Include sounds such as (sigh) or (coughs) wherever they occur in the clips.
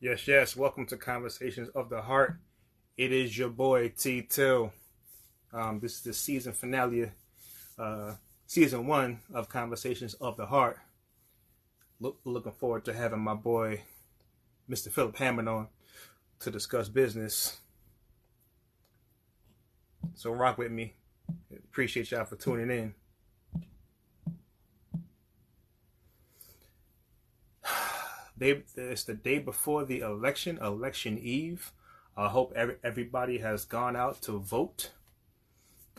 Yes, yes. Welcome to Conversations of the Heart. It is your boy T Till. Um, this is the season finale, uh, season one of Conversations of the Heart. Look, looking forward to having my boy, Mr. Philip Hammond, on to discuss business. So rock with me. Appreciate y'all for tuning in. It's the day before the election, election eve. I hope every, everybody has gone out to vote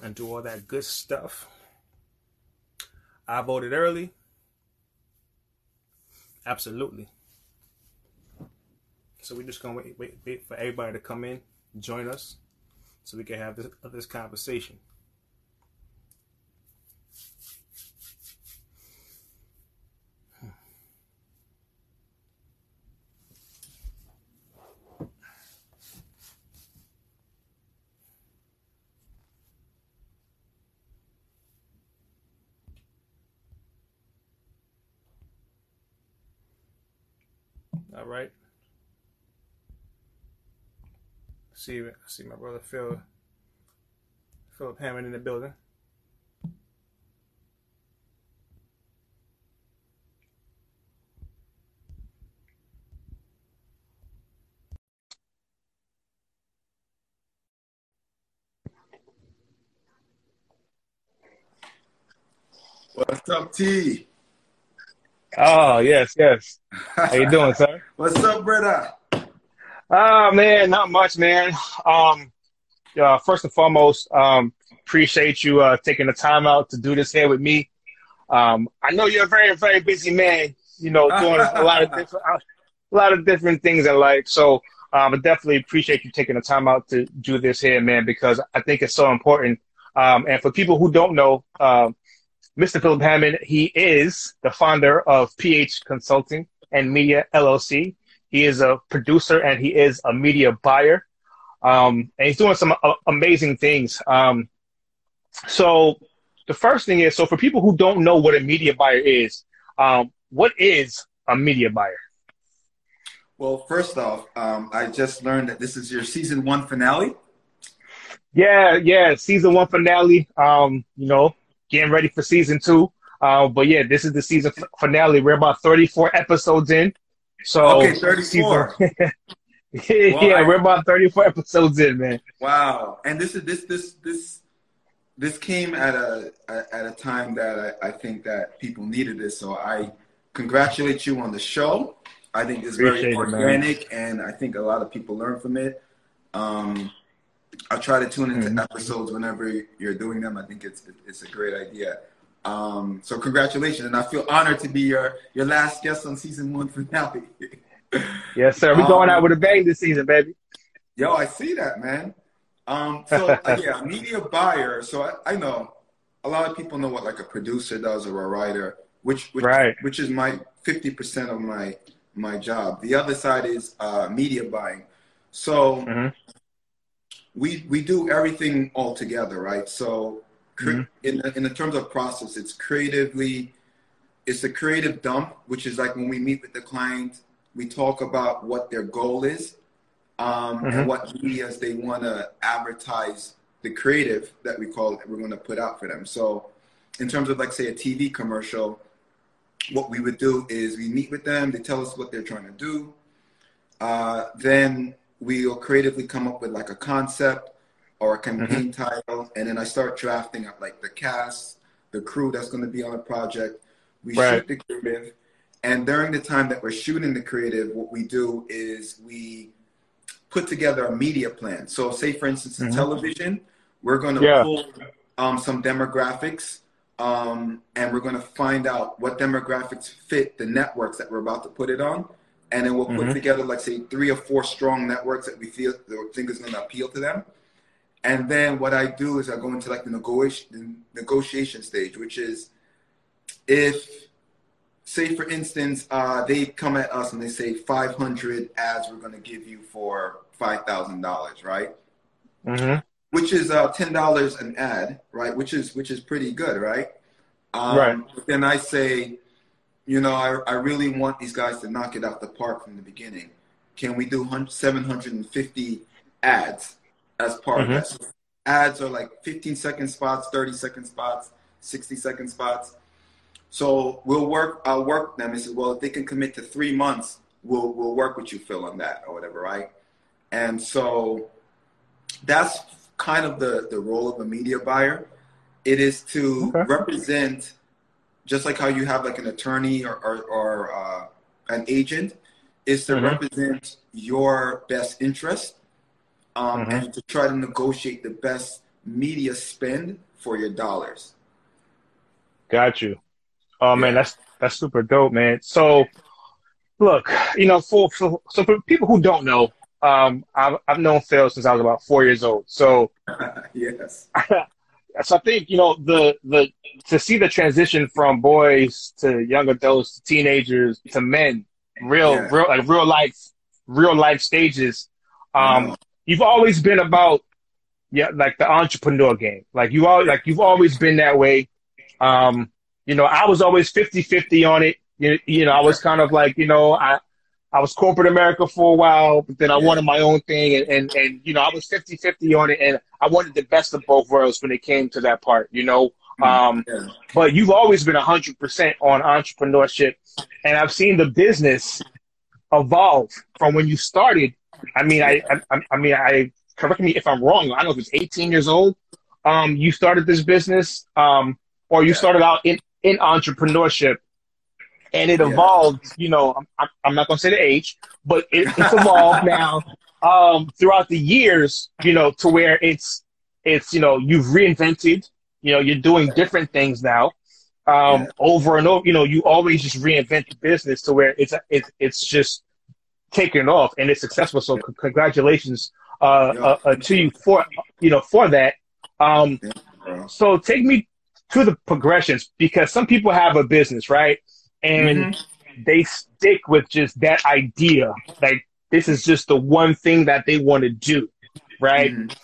and do all that good stuff. I voted early. Absolutely. So we're just gonna wait, wait, wait for everybody to come in, join us, so we can have this this conversation. All right. See, see my brother Phil, Philip Hammond in the building. What's up, T? Oh yes, yes. How you doing, sir? (laughs) What's up, brother? Ah, man, not much, man. Um, uh, first and foremost, um, appreciate you uh, taking the time out to do this here with me. Um, I know you're a very, very busy man. You know, doing a lot of different, a lot of different things in life. So, um, I definitely appreciate you taking the time out to do this here, man, because I think it's so important. Um, and for people who don't know, um, Mr. Philip Hammond, he is the founder of PH Consulting and Media LLC. He is a producer and he is a media buyer. Um, and he's doing some uh, amazing things. Um, so the first thing is, so for people who don't know what a media buyer is, um, what is a media buyer? Well, first off, um, I just learned that this is your season one finale. Yeah, yeah, season one finale. Um, you know, getting ready for season two. Uh, but yeah, this is the season finale. We're about 34 episodes in. So okay, 34. (laughs) yeah, we're about 34 episodes in, man. Wow. And this is this this this this came at a at a time that I, I think that people needed this. So I congratulate you on the show. I think it's very Appreciate organic, it, and I think a lot of people learn from it. Um, I try to tune into mm-hmm. episodes whenever you're doing them. I think it's it's a great idea. Um, so congratulations, and I feel honored to be your your last guest on season one finale. (laughs) yes, sir. We're going um, out with a bang this season, baby. Yo, I see that, man. Um, so (laughs) uh, yeah, media buyer. So I, I, know a lot of people know what like a producer does or a writer, which which, right. which is my fifty percent of my my job. The other side is uh, media buying. So mm-hmm. We we do everything all together, right? So mm-hmm. in in the terms of process, it's creatively, it's a creative dump, which is like when we meet with the client, we talk about what their goal is, um, mm-hmm. and what medias they want to advertise the creative that we call it, we're going to put out for them. So, in terms of like say a TV commercial, what we would do is we meet with them, they tell us what they're trying to do, uh, then we'll creatively come up with like a concept or a campaign mm-hmm. title, and then I start drafting up like the cast, the crew that's going to be on the project. We right. shoot the creative, and during the time that we're shooting the creative, what we do is we put together a media plan. So, say for instance, in mm-hmm. television, we're going to yeah. pull um, some demographics, um, and we're going to find out what demographics fit the networks that we're about to put it on. And then we'll put mm-hmm. together, like, say, three or four strong networks that we feel think is going to appeal to them. And then what I do is I go into like the negotiation negotiation stage, which is if say for instance uh, they come at us and they say 500 ads we're going to give you for $5000 right? Mm-hmm. which is uh, $10 an ad right? Which is which is pretty good right? Um, right. then i say you know I, I really want these guys to knock it out the park from the beginning can we do 750 ads as part mm-hmm. of that? So ads are like 15 second spots, 30 second spots, 60 second spots. So we'll work. I'll work them and say, well, if they can commit to three months, we'll we'll work with you, Phil, on that or whatever, right? And so that's kind of the the role of a media buyer. It is to okay. represent, just like how you have like an attorney or or, or uh, an agent, is to mm-hmm. represent your best interest um, mm-hmm. and to try to negotiate the best media spend for your dollars. Got you. Oh man, that's that's super dope, man. So, look, you know, for, for so for people who don't know, um, I've I've known Phil since I was about four years old. So, (laughs) yes. (laughs) so I think you know the the to see the transition from boys to young adults to teenagers to men, real yeah. real like real life real life stages. Um, you've always been about yeah like the entrepreneur game. Like you all like you've always been that way. Um, you know, I was always 50 50 on it. You, you know, I was kind of like, you know, I, I was corporate America for a while, but then I wanted my own thing. And, and, and, you know, I was 50 50 on it. And I wanted the best of both worlds when it came to that part, you know. Mm-hmm. Um, yeah. But you've always been 100% on entrepreneurship. And I've seen the business evolve from when you started. I mean, I, I, I mean, I correct me if I'm wrong. I don't know if it's 18 years old. Um, you started this business, um, or you started out in, in entrepreneurship and it evolved, you know, I'm, I'm not going to say the age, but it, it's evolved now um, throughout the years, you know, to where it's, it's, you know, you've reinvented, you know, you're doing different things now um, yeah. over and over, you know, you always just reinvent the business to where it's, it's, it's just taken off and it's successful. So c- congratulations uh, uh, uh, to you for, you know, for that. Um, so take me to the progressions because some people have a business, right? And mm-hmm. they stick with just that idea. Like this is just the one thing that they want to do, right? Mm-hmm.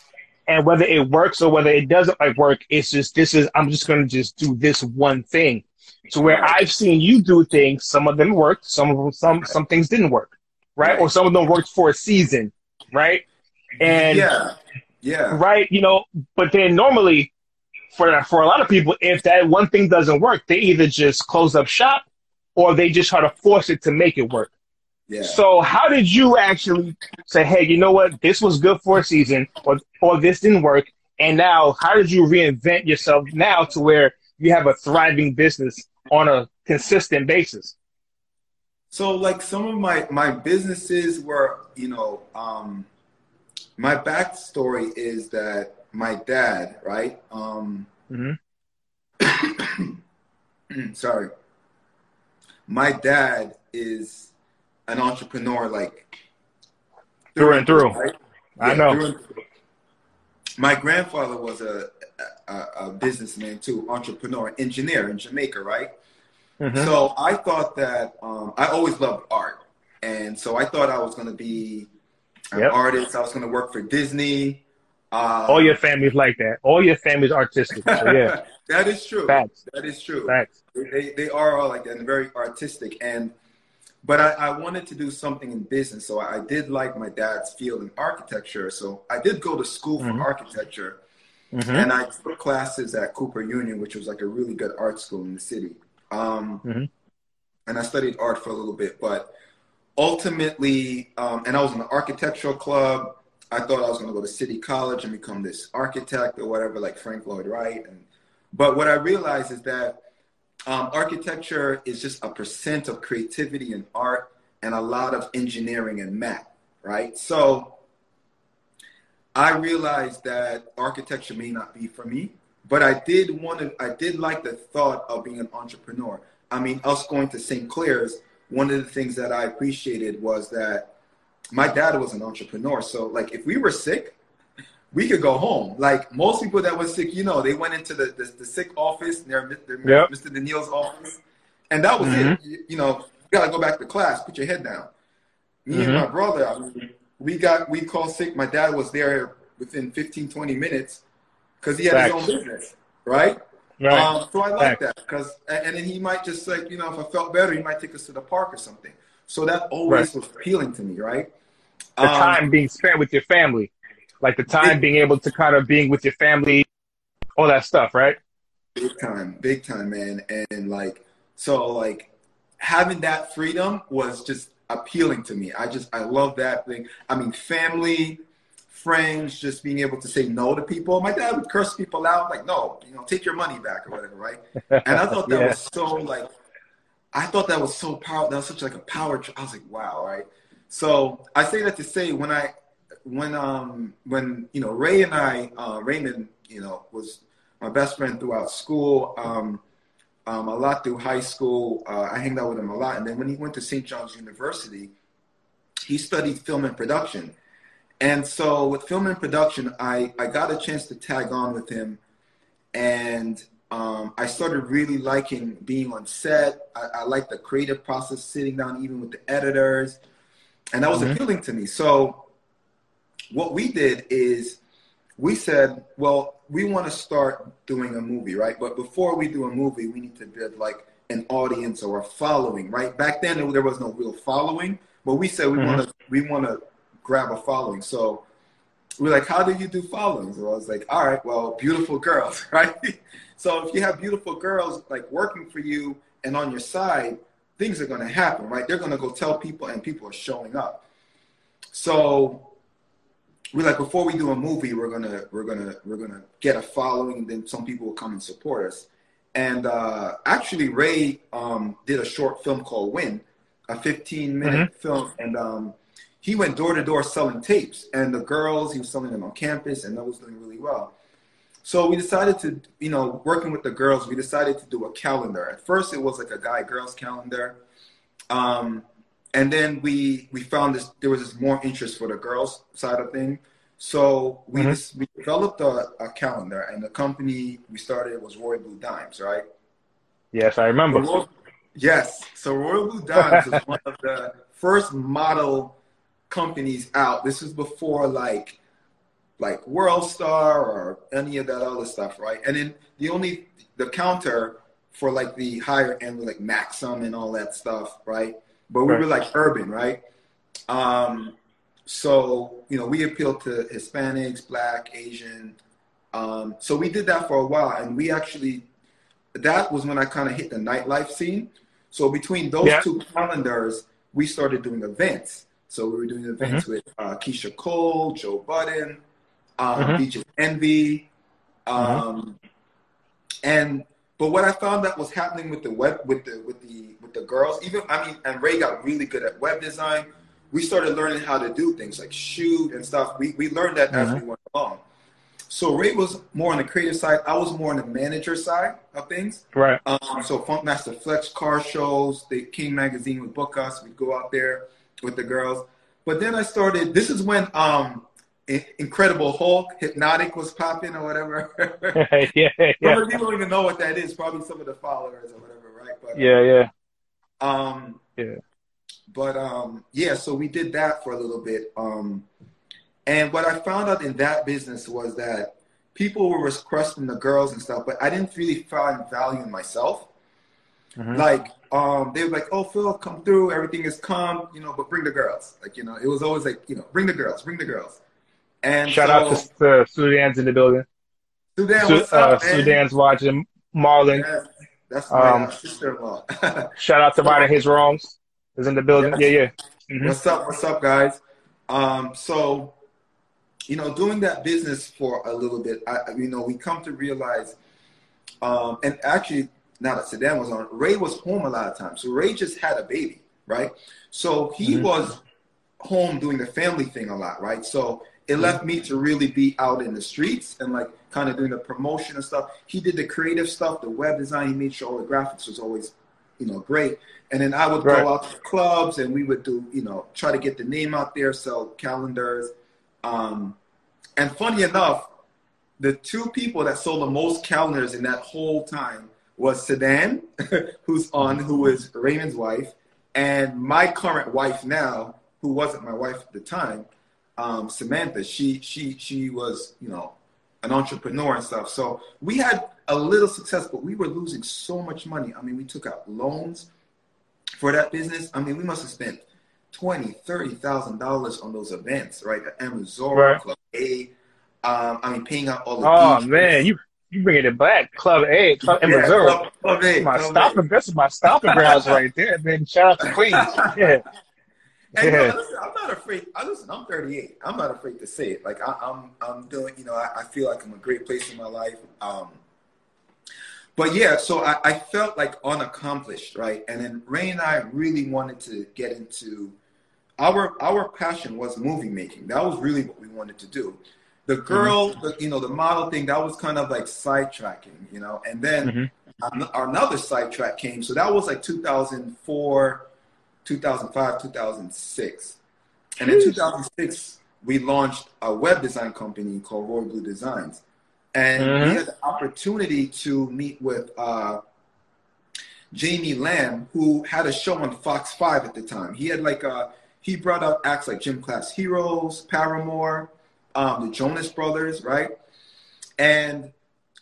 And whether it works or whether it doesn't like work, it's just this is I'm just gonna just do this one thing. So where I've seen you do things, some of them worked, some of them some some things didn't work, right? right. Or some of them worked for a season, right? And yeah, yeah, right. You know, but then normally for for a lot of people, if that one thing doesn't work, they either just close up shop or they just try to force it to make it work. Yeah. So how did you actually say, hey, you know what, this was good for a season, or or this didn't work, and now how did you reinvent yourself now to where you have a thriving business on a consistent basis? So like some of my my businesses were, you know, um, my backstory is that my dad, right? Um, mm-hmm. (coughs) sorry. My dad is an entrepreneur, like through, and through. Right? I know. Through through. My grandfather was a, a, a, businessman too, entrepreneur, engineer in Jamaica, right? Mm-hmm. So I thought that um, I always loved art, and so I thought I was going to be an yep. artist. I was going to work for Disney. Um, All your family's like that. All your family's artistic. So yeah, (laughs) that is true. Facts. That is true. Facts. They, they are all like that and very artistic. And but I, I wanted to do something in business, so I did like my dad's field in architecture. So I did go to school for mm-hmm. architecture, mm-hmm. and I took classes at Cooper Union, which was like a really good art school in the city. Um, mm-hmm. And I studied art for a little bit, but ultimately, um, and I was in the architectural club I thought I was going to go to City College and become this architect or whatever, like Frank Lloyd Wright. And, but what I realized is that um, architecture is just a percent of creativity and art and a lot of engineering and math, right? So I realized that architecture may not be for me, but I did want to, I did like the thought of being an entrepreneur. I mean, us going to St. Clair's, one of the things that I appreciated was that my dad was an entrepreneur. So like if we were sick, we could go home. Like most people that were sick, you know, they went into the, the, the sick office near Mr. Yep. Mr. Daniel's office. And that was mm-hmm. it. You, you, know, you gotta go back to class, put your head down. Me mm-hmm. and my brother, I mean, we got we called sick. My dad was there within 15, 20 minutes because he had his own business, right? Right. Um, so I like that because, and then he might just like, you know, if I felt better, he might take us to the park or something. So that always right. was appealing to me, right? the um, time being spent with your family, like the time being able to kind of being with your family, all that stuff, right? Big time, big time, man. And like, so like having that freedom was just appealing to me. I just, I love that thing. I mean, family, friends, just being able to say no to people. My dad would curse people out, like, no, you know, take your money back or whatever, right? And I thought that (laughs) yeah. was so like, I thought that was so powerful. That was such like a power. I was like, wow, right? So I say that to say when I, when um when you know Ray and I, uh, Raymond, you know, was my best friend throughout school. Um, um, a lot through high school. Uh, I hanged out with him a lot. And then when he went to St. John's University, he studied film and production. And so with film and production, I, I got a chance to tag on with him. And um, I started really liking being on set. I, I like the creative process, sitting down even with the editors. And that was mm-hmm. appealing to me. So what we did is we said, well, we want to start doing a movie, right? But before we do a movie, we need to build like an audience or a following, right? Back then, there was no real following, but we said we mm-hmm. want to we want to grab a following. So we're like, how do you do followings? So I was like, all right, well, beautiful girls, (laughs) right? so if you have beautiful girls like working for you and on your side, things are going to happen, right? They're going to go tell people, and people are showing up. So we're like before we do a movie we're gonna we're gonna we're gonna get a following and then some people will come and support us and uh, actually ray um, did a short film called win a 15 minute mm-hmm. film and um, he went door to door selling tapes and the girls he was selling them on campus and that was doing really well. So we decided to you know working with the girls we decided to do a calendar. At first it was like a guy girls calendar. Um, and then we we found this there was this more interest for the girls side of thing. So we mm-hmm. just, we developed a, a, calendar and the company we started was royal blue dimes right? Yes i remember. Royal, yes. So royal blue dimes was (laughs) one of the first model companies out this was before like like world star or any of that other stuff right and then the only the counter for like the higher end like maxim and all that stuff right but we right. were like urban, right? Um, so you know, we appealed to Hispanics, Black, Asian. Um, so we did that for a while, and we actually that was when I kind of hit the nightlife scene. So between those yeah. two calendars, we started doing events. So we were doing events mm-hmm. with uh, Keyshia Cole, Joe Budden, um, mm-hmm. Beaches Envy, um, mm-hmm. and but what I found that was happening with the web with the with the with the girls, even I mean, and Ray got really good at web design. We started learning how to do things like shoot and stuff. We we learned that mm-hmm. as we went along. So Ray was more on the creative side. I was more on the manager side of things. Right. Um, so Funkmaster Flex car shows, the King magazine would book us. We'd go out there with the girls. But then I started. This is when um, Incredible Hulk, Hpnotiq was popping or whatever. (laughs) yeah, yeah. people don't even know what that is. Probably some of the followers or whatever, right? But yeah, yeah. Um, yeah. But um, yeah, so we did that for a little bit. Um, and what I found out in that business was that people were requesting the girls and stuff, but I didn't really find value in myself. Mm-hmm. Like um, they were like, "Oh, Phil, come through. Everything is calm, you know, but bring the girls." Like you know, it was always like, you know, bring the girls, bring the girls. And shout so, out to uh, Sudan's in the building. Sudan, Su- uh, Sudan's watching Marlon. Yeah, that's my um, sister-in-law. (laughs) shout out to Righting His Wrongs is in the building. Yes. Yeah, yeah. Mm-hmm. What's up? What's up, guys? Um, so, you know, doing that business for a little bit, I, you know, we come to realize, um, and actually, now that Sudan was on, Ray was home a lot of times. So Ray just had a baby, right? So he mm-hmm. was home doing the family thing a lot, right? So it left me to really be out in the streets and like kind of doing the promotion and stuff. He did the creative stuff, the web design. He made sure all the graphics was always, you know, great. And then I would right. go out to clubs and we would do, you know, try to get the name out there, sell calendars. Um, and funny enough, the two people that sold the most calendars in that whole time was Sedan, (laughs) who's on, who is Raymond's wife, and my current wife now, who wasn't my wife at the time um, Samantha, she she she was you know an entrepreneur and stuff. So we had a little success, but we were losing so much money. I mean, we took out loans for that business. I mean, we must have spent twenty, thirty thousand dollars on those events, right? At Amazura, right. Club A. Um, I mean, paying out all the. Oh man, you you bringing it back, Club A, Club yeah, Missouri. Club, Club A, my Club stopping, a. this is my stopping (laughs) grounds right there. Man, shout out to Queens. (laughs) Yeah. And yeah. listen, I'm not afraid. I listen. I'm 38. I'm not afraid to say it. Like I, am I'm, I'm doing. You know, I, I, feel like I'm a great place in my life. Um, but yeah, so I, I felt like unaccomplished, right? And then Ray and I really wanted to get into our our passion was movie making. That was really what we wanted to do. The mm-hmm. girl, mm-hmm. the, you know, the model thing, that was kind of like sidetracking, you know. And then mm-hmm. another sidetrack came. So that was like 2004, 2005, 2006. And in 2006, we launched a web design company called Royal Blue Designs. And mm-hmm. we had the opportunity to meet with uh, Jamie Lamb, who had a show on Fox 5 at the time. He had like a, he brought out acts like Gym Class Heroes, Paramore, um, the Jonas Brothers, right? And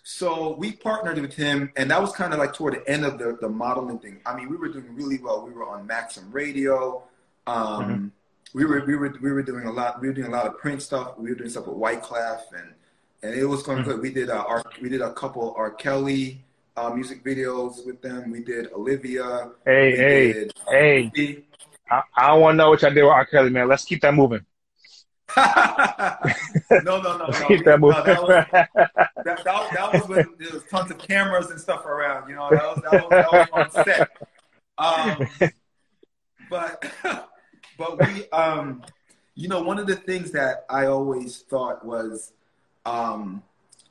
so we partnered with him, and that was kind of like toward the end of the, the modeling thing. I mean, we were doing really well. We were on Maxim Radio. Um, mm-hmm. We were we were we were doing a lot. We were doing a lot of print stuff. We were doing stuff with Wyclef, and and it was going mm-hmm. good. We did uh, our we did a couple R. Kelly uh, music videos with them. We did Olivia. Hey hey did, uh, hey! I, I don't want to know what y'all did with R. Kelly, man. Let's keep that moving. (laughs) no, no, no, no. Keep that moving. No, that, was, (laughs) that, that, that, was when there was tons of cameras and stuff around. You know, that was that was, that was on set. Um, but (laughs) but we, um, you know, one of the things that I always thought was, um,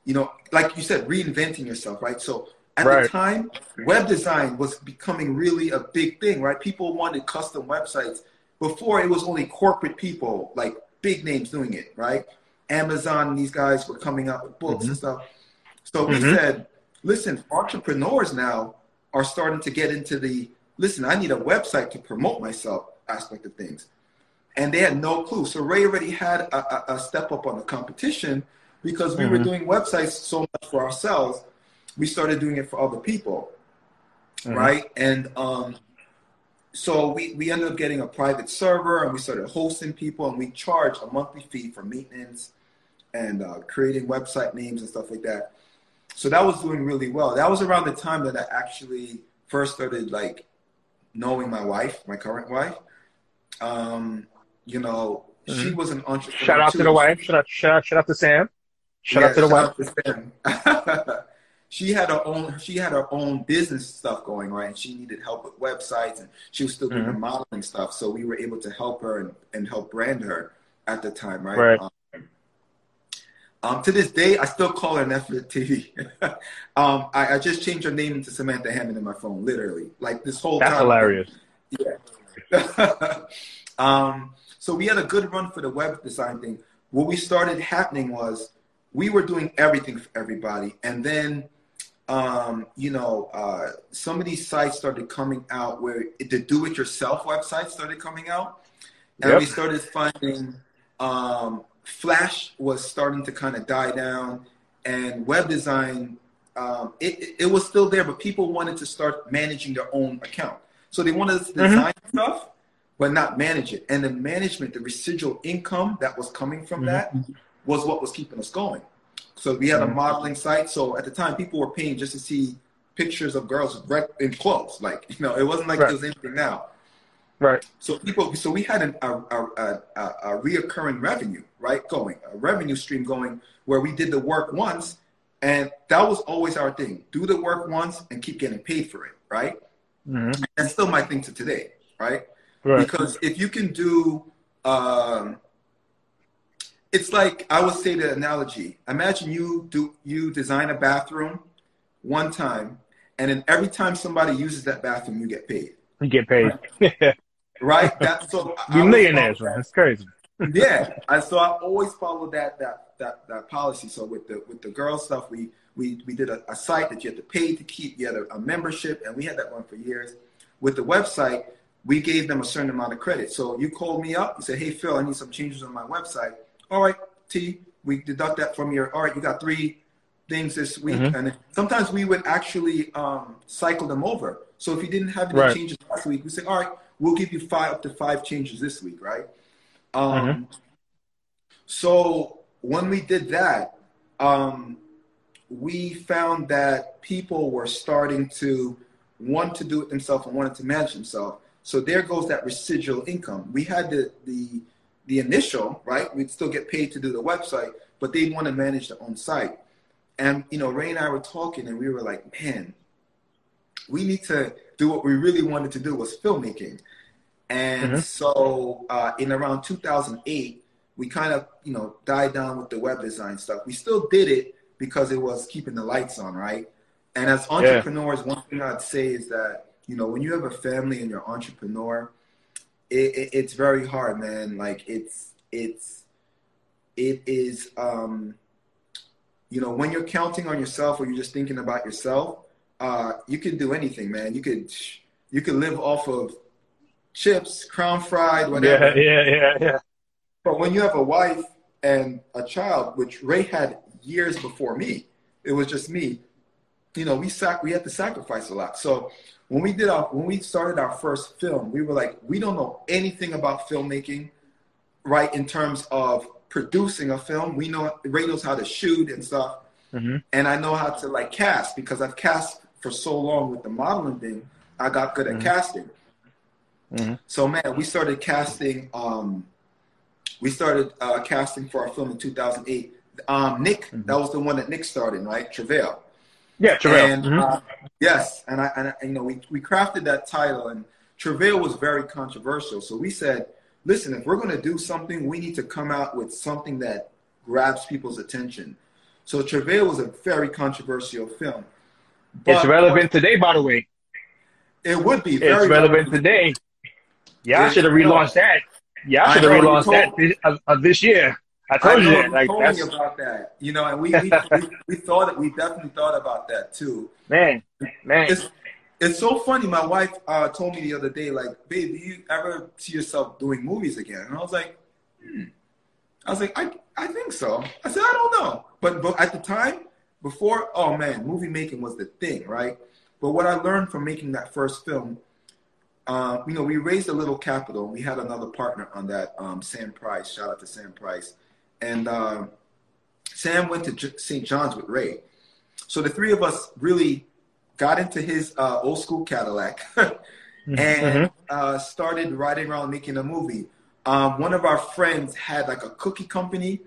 you know, like you said, reinventing yourself, right? So at right. the time, web design was becoming really a big thing, right? People wanted custom websites. Before it was only corporate people like big names doing it, right? Amazon and these guys were coming out with books mm-hmm. and stuff. So we mm-hmm. said, listen, entrepreneurs now are starting to get into the listen, I need a website to promote myself aspect of things. And they had no clue. So Ray already had a, a, a step up on the competition because we mm-hmm. were doing websites so much for ourselves. We started doing it for other people, mm-hmm. right? And um, so we, we ended up getting a private server and we started hosting people and we charge a monthly fee for maintenance and uh, creating website names and stuff like that. So that was doing really well. That was around the time that I actually first started like knowing my wife, my current wife. Um, you know, mm-hmm. she was an entrepreneur. Shout out too. to the wife. Shout out, shout out, shout out to Sam. Shout yeah, out to the (laughs) wife. She had her own she had her own business stuff going right and she needed help with websites and she was still doing mm-hmm. modeling stuff so we were able to help her and, and help brand her at the time right, right. Um, um, to this day, I still call her Netflix TV. (laughs) um, I, I, just changed her name into Samantha Hammond in my phone, literally. Like this whole That's time. hilarious. Yeah. (laughs) um, so we had a good run for the web design thing. What we started happening was we were doing everything for everybody, and then um, you know, uh, some of these sites started coming out where the do-it-yourself websites started coming out, and yep. we started finding um, Flash was starting to kind of die down, and web design um, it, it was still there, but people wanted to start managing their own account. So they wanted to mm-hmm. design mm-hmm. stuff, but not manage it. And the management, the residual income that was coming from mm-hmm. that, was what was keeping us going. So we had a modeling site. So at the time, people were paying just to see pictures of girls in clothes. Like you know, it wasn't like right. there's anything now. Right. So people, so we had an, a, a, a, a reoccurring revenue, right, going a revenue stream going where we did the work once, and that was always our thing: do the work once and keep getting paid for it, right? Mm-hmm. And still my thing to today, right? right? Because if you can do um, it's like I would say the analogy. Imagine you do you design a bathroom one time, and then every time somebody uses that bathroom, you get paid. You get paid. (laughs) Right? (laughs) right? That so you millionaires, right? That's crazy. (laughs) yeah, and so I always follow that that that that policy. So with the with the girl stuff, we we we did a, a site that you had to pay to keep. You had a, a membership, and we had that one for years. With the website, we gave them a certain amount of credit. So you called me up, you said, "Hey Phil, I need some changes on my website." All right, T, we deduct that from your, all right, you got three things this week. Mm-hmm. And sometimes we would actually um, cycle them over. So if you didn't have any right. changes last week, we say, all right, we'll give you five up to five changes this week, right? Um, mm-hmm. So when we did that, um, we found that people were starting to want to do it themselves and wanted to manage themselves. So there goes that residual income. We had the the the initial, right? We'd still get paid to do the website, but they want to manage their own site. And you know, Ray and I were talking, and we were like, man, we need to do what we really wanted to do was filmmaking. And mm-hmm. so, uh, in around 2008, we kind of you know died down with the web design stuff. We still did it because it was keeping the lights on, right? And as entrepreneurs, yeah. one thing I'd say is that you know when you have a family and you're entrepreneur, it, it, it's very hard, man. Like it's it's it is um, you know when you're counting on yourself or you're just thinking about yourself, uh, you can do anything, man. You could you could live off of chips, crown fried, whatever. Yeah, yeah, yeah, yeah. But when you have a wife and a child, which Ray had years before me, it was just me. You know, we sac we had to sacrifice a lot. So when we did our when we started our first film, we were like, we don't know anything about filmmaking, right? In terms of producing a film, we know Ray knows how to shoot and stuff, mm-hmm. and I know how to like cast because I've cast for so long with the modeling thing. I got good at mm-hmm. casting. Mm-hmm. So man, we started casting. Um, we started uh, casting for our film in 2008. Um, Nick, mm-hmm. that was the one that Nick started, right? Travail. Yeah, Travail. And, mm-hmm. uh, yes, and I, and I, you know, we, we crafted that title, and Travail was very controversial. So we said, listen, if we're going to do something, we need to come out with something that grabs people's attention. So Travail was a very controversial film. But, it's relevant today, by the way. It would be. it's relevant, relevant today. Yeah, I should have relaunched that. Yeah, I should have relaunched that this, uh, this year. I told I you that. Like, you about that. You know, and we we, we, we thought it. We definitely thought about that too. (laughs) Man, man. It's, it's so funny. My wife uh, told me the other day, like, babe, do you ever see yourself doing movies again? And I was like, hmm. I was like, I, I think so. I said, I don't know. But, but at the time, before, oh man, movie making was the thing, right? But what I learned from making that first film, uh, you know, we raised a little capital. We had another partner on that, um, Sam Price. Shout out to Sam Price and uh, Sam went to St. John's with Ray. So the three of us really got into his uh, old school Cadillac (laughs) mm-hmm. and mm-hmm. uh, started riding around making a movie. Um, one of our friends had like a cookie company,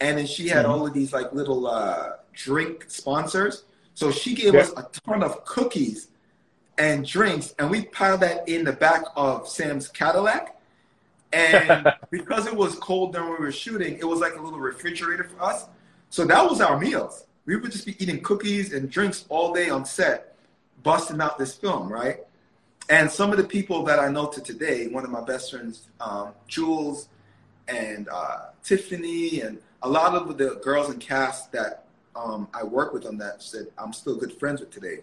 and then she had mm-hmm. all of these like little uh, drink sponsors. So she gave us a ton of cookies and drinks, and we piled that in the back of Sam's Cadillac. And (laughs) because it was cold during we were shooting, it was like a little refrigerator for us. So that was our meals. We would just be eating cookies and drinks all day on set, busting out this film, right? And some of the people that I know to today, one of my best friends, um, Jules and uh, Tiffany, and a lot of the girls in cast that um, I work with on that said I'm still good friends with today.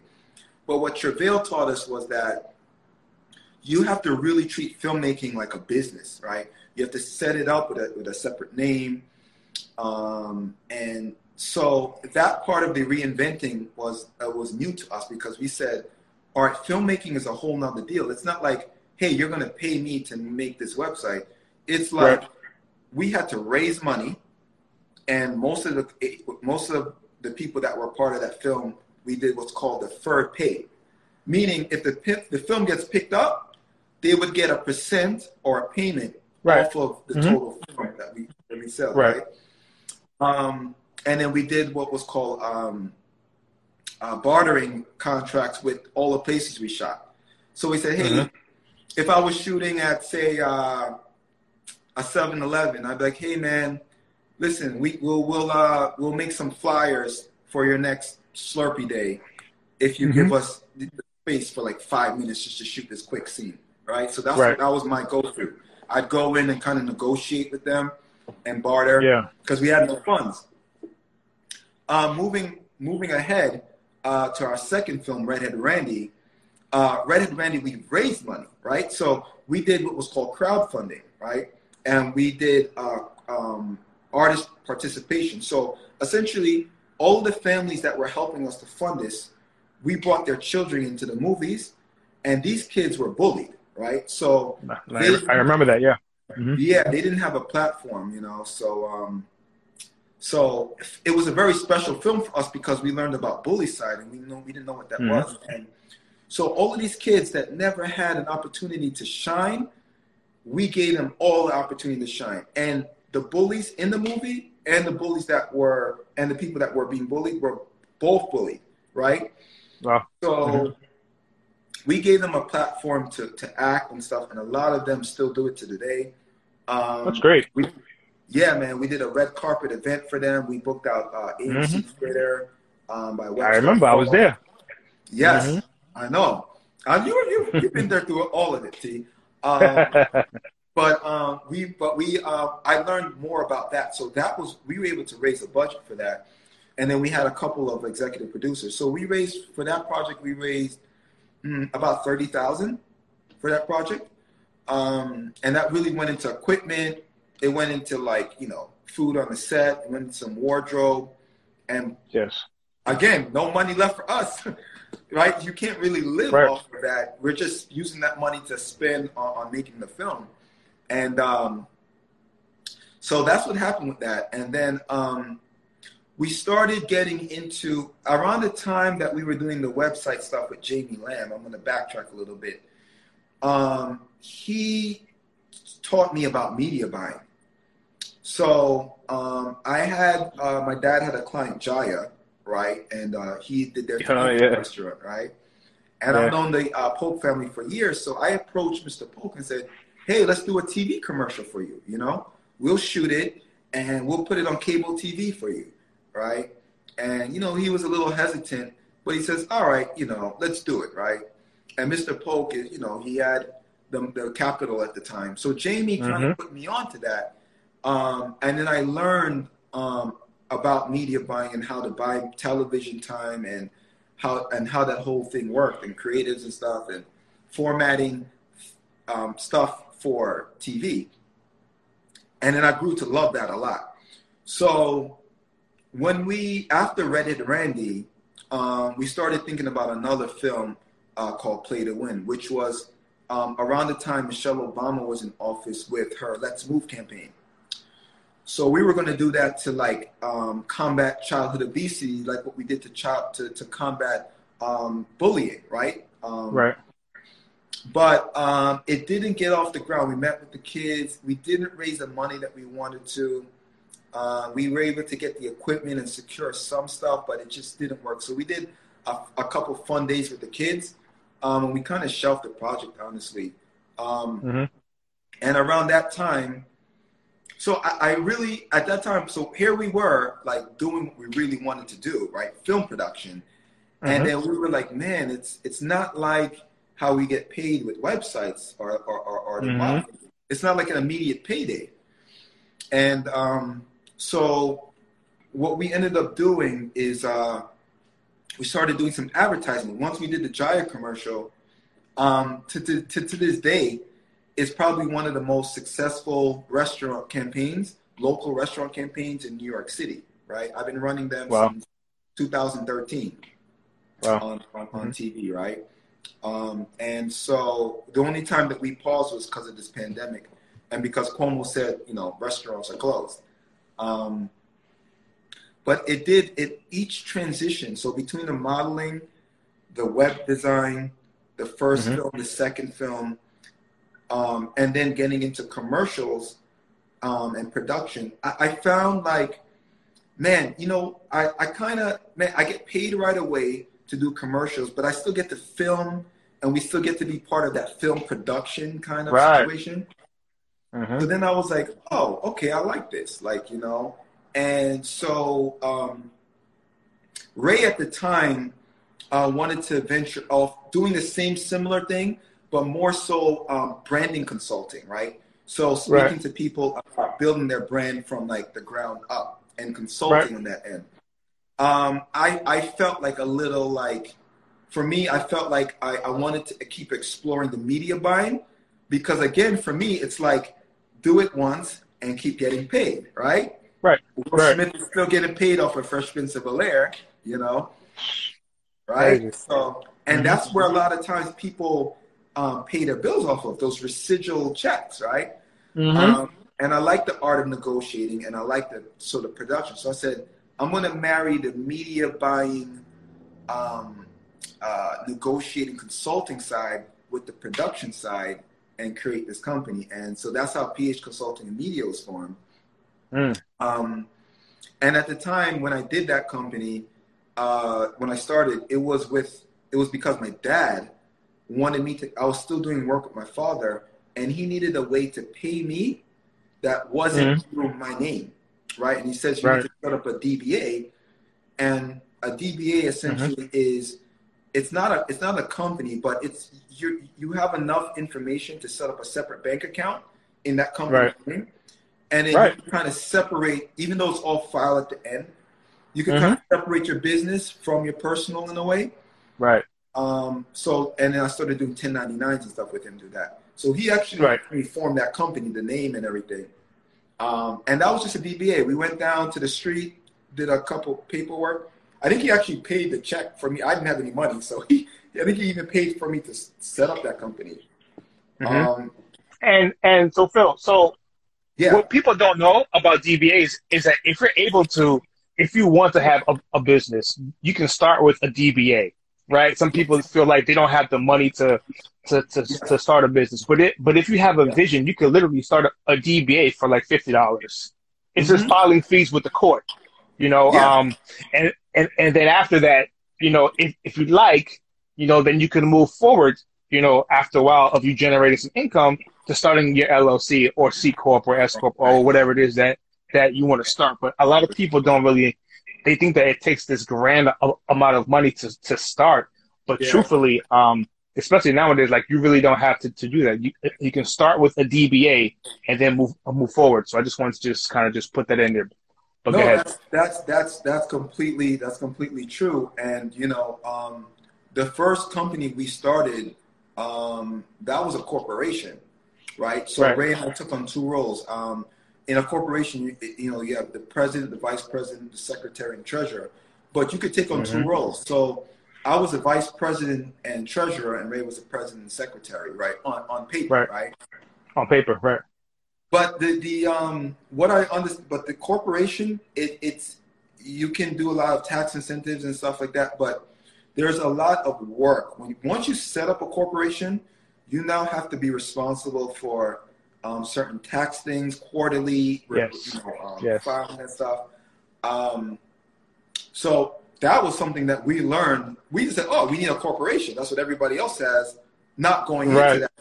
But what Travail taught us was that you have to really treat filmmaking like a business, right? You have to set it up with a, with a separate name. Um, and so that part of the reinventing was uh, was new to us because we said, all right, filmmaking is a whole nother deal. It's not like, hey, you're going to pay me to make this website. It's like right. we had to raise money, and most of the most of the people that were part of that film, we did what's called deferred pay, meaning if the the film gets picked up, they would get a percent or a payment right. off of the mm-hmm. total film that we that we sell, right? right? Um, and then we did what was called um, uh, bartering contracts with all the places we shot. So we said, hey, mm-hmm. if I was shooting at say uh, a 7-Eleven, I'd be like, hey man, listen, we will we'll uh, we'll make some flyers for your next Slurpee day if you mm-hmm. give us the space for like five minutes just to shoot this quick scene right? So that's right. that was my go-to. I'd go in and kind of negotiate with them and barter, yeah, because we had no funds. Uh, moving moving ahead uh, to our second film, Redhead Randy. Uh, Redhead Randy, we raised money, right? So we did what was called crowdfunding, right? And we did uh, um, artist participation. So essentially, all the families that were helping us to fund this, we brought their children into the movies, and these kids were bullied right? So they, I remember that, yeah. Mm-hmm. Yeah, they didn't have a platform, you know. So, um, so it was a very special film for us because we learned about bullycide and we know we didn't know what that mm-hmm. was. And so all of these kids that never had an opportunity to shine, we gave them all the opportunity to shine. And the bullies in the movie and the bullies that were and the people that were being bullied were both bullied, right? Wow. So mm-hmm. We gave them a platform to to act and stuff, and a lot of them still do it to today. Um, That's great. We, yeah, man, we did a red carpet event for them. We booked out uh, AMC mm-hmm. Theater um, by Webster I remember, Hall. I was there. Yes, mm-hmm. I know. Uh, you you you've been there through all of it, T. Um, (laughs) but um, we but we uh, I learned more about that. So that was we were able to raise a budget for that, and then we had a couple of executive producers. So we raised for that project. We raised about thirty thousand for that project, um, and that really went into equipment. It went into like you know food on the set. It went into some wardrobe, and yes, again, no money left for us. (laughs) right? You can't really live right. off of that. We're just using that money to spend on, on making the film. And um, so that's what happened with that. And then um, we started getting into around the time that we were doing the website stuff with Jamie Lamb. I'm going to backtrack a little bit. Um, he taught me about media buying. So um, I had uh, my dad had a client Jaya, right? And uh, he did their (laughs) oh, yeah. restaurant, right? And yeah. I've known the uh, Polk family for years, so I approached Mr. Polk and said, "Hey, let's do a TV commercial for you. You know, we'll shoot it and we'll put it on cable TV for you, right?" And you know, he was a little hesitant, but he says, "All right, you know, let's do it, right?" And Mr. Polk is, you know, he had the, the capital at the time, so Jamie kind mm-hmm. of put me on to that. Um, and then I learned um, about media buying and how to buy television time and how and how that whole thing worked and creatives and stuff and formatting um, stuff for TV. And then I grew to love that a lot. So when we after Red-Headed Randy, um, we started thinking about another film uh, called Play to Win, which was um, around the time Michelle Obama was in office with her Let's Move campaign. So we were going to do that to like um, combat childhood obesity, like what we did to child to, to combat um, bullying, right? Um, right. But um, it didn't get off the ground. We met with the kids. We didn't raise the money that we wanted to. Uh, we were able to get the equipment and secure some stuff, but it just didn't work. So we did a, a couple fun days with the kids, um, and we kind of shelved the project, honestly. Um, mm-hmm. And around that time, so I, I, really at that time so here we were like doing what we really wanted to do right film production mm-hmm. and then we were like man it's it's not like how we get paid with websites or or, or, or mm-hmm. it's not like an immediate payday and um, so what we ended up doing is uh, we started doing some advertising once we did the Jaya commercial um, to, to, to, to this day it's probably one of the most successful restaurant campaigns, local restaurant campaigns in New York City. Right, I've been running them wow. since 2013 wow. on on, on mm-hmm. TV. Right, um, and so the only time that we paused was because of this pandemic, and because Cuomo said, you know, restaurants are closed. Um, but it did it each transition. So between the modeling, the web design, the 1st mm-hmm. film, the second film, um, and then getting into commercials um, and production, I, I, found like, man, you know, I, I kind of, man, I get paid right away to do commercials, but I still get to film and we still get to be part of that film production kind of right. situation. Mm-hmm. So then I was like, oh, okay, I like this, like, you know. And so um, Ray at the time uh, wanted to venture off doing the same similar thing, but more so um, branding consulting, right? So speaking right. to people about building their brand from like the ground up and consulting right. on that end. Um, I I felt like a little like for me, I felt like I, I wanted to keep exploring the media buying because again, for me, it's like do it once and keep getting paid, right? Right. Will right. Smith is still getting paid off of Fresh Prince of Bel Air, you know, right? So, and mm-hmm. that's where a lot of times people um, pay their bills off of those residual checks, right? Mm-hmm. Um, and I like the art of negotiating, and I like the sort of production. So I said, I'm going to marry the media buying, um, uh, negotiating, consulting side with the production side, and create this company. And so that's how PH Consulting and Media was formed. Mm. Um, and at the time when I did that company, uh, when I started, it was with it was because my dad wanted me to. I was still doing work with my father, and he needed a way to pay me that wasn't mm-hmm. through my name, right? And he says you right. need to set up a DBA, and a DBA essentially mm-hmm. is it's not a it's not a company, but it's you you have enough information to set up a separate bank account in that company right. name, and then right. you kind of separate, even though it's all filed at the end, you can mm-hmm. kind of separate your business from your personal in a way. Right. Um, so, and then I started doing 1099s and stuff with him to that. So he actually right. formed that company, the name and everything. Um, and that was just a DBA. We went down to the street, did a couple paperwork. I think he actually paid the check for me. I didn't have any money, so he, I think he even paid for me to set up that company. Mm-hmm. Um, and and so Phil, so yeah. what people don't know about DBAs is that if you're able to, if you want to have a, a business, you can start with a DBA right? Some people feel like they don't have the money to to to, to start a business, but it but if you have a vision, you can literally start a, a DBA for like fifty dollars. It's mm-hmm. just filing fees with the court, you know. Yeah. Um, and and and then after that, you know, if if you'd like, you know, then you can move forward. You know, after a while of you generating some income to starting your LLC or C corp or S corp or whatever it is that that you want to start. But a lot of people don't really they think that it takes this grand amount of money to, to start. But yeah. truthfully, um, especially nowadays, like you really don't have to, to do that. You, you can start with a DBA and then move, move forward. So I just wanted to just kind of just put that in there. But no, that's, that's, that's, that's completely, that's completely true. And, you know, um, the first company we started, um, that was a corporation, right? So right. Ray and I took on two roles. Um, in a corporation, you, you, know, you have the president, the vice president, the secretary, and treasurer, but you could take on mm-hmm. two roles. So I was a vice president and treasurer, and Ray was a president and secretary, right? On on paper, right? right? On paper, right? But the the um what I understand, but the corporation, it, it's you can do a lot of tax incentives and stuff like that, but there's a lot of work. When once you set up a corporation, you now have to be responsible for um, certain tax things quarterly, yes. you know, um, yes. filing and stuff. Um, so that was something that we learned. We just said, "Oh, we need a corporation." That's what everybody else has. Not going right. into that.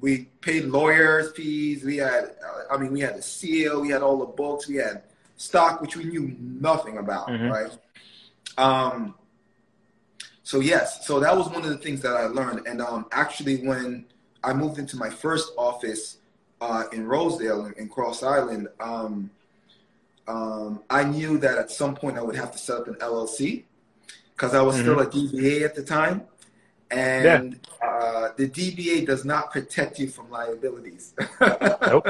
We paid lawyers fees. We had, I mean, we had a seal. We had all the books. We had stock, which we knew nothing about, mm-hmm. right? Um, so yes, so that was one of the things that I learned. And um, actually, when I moved into my first office uh, in Rosedale in, in Cross Island, um, um, I knew that at some point I would have to set up an LLC because I was mm-hmm. still a DBA at the time. And yeah. Uh, the DBA does not protect you from liabilities. (laughs) nope.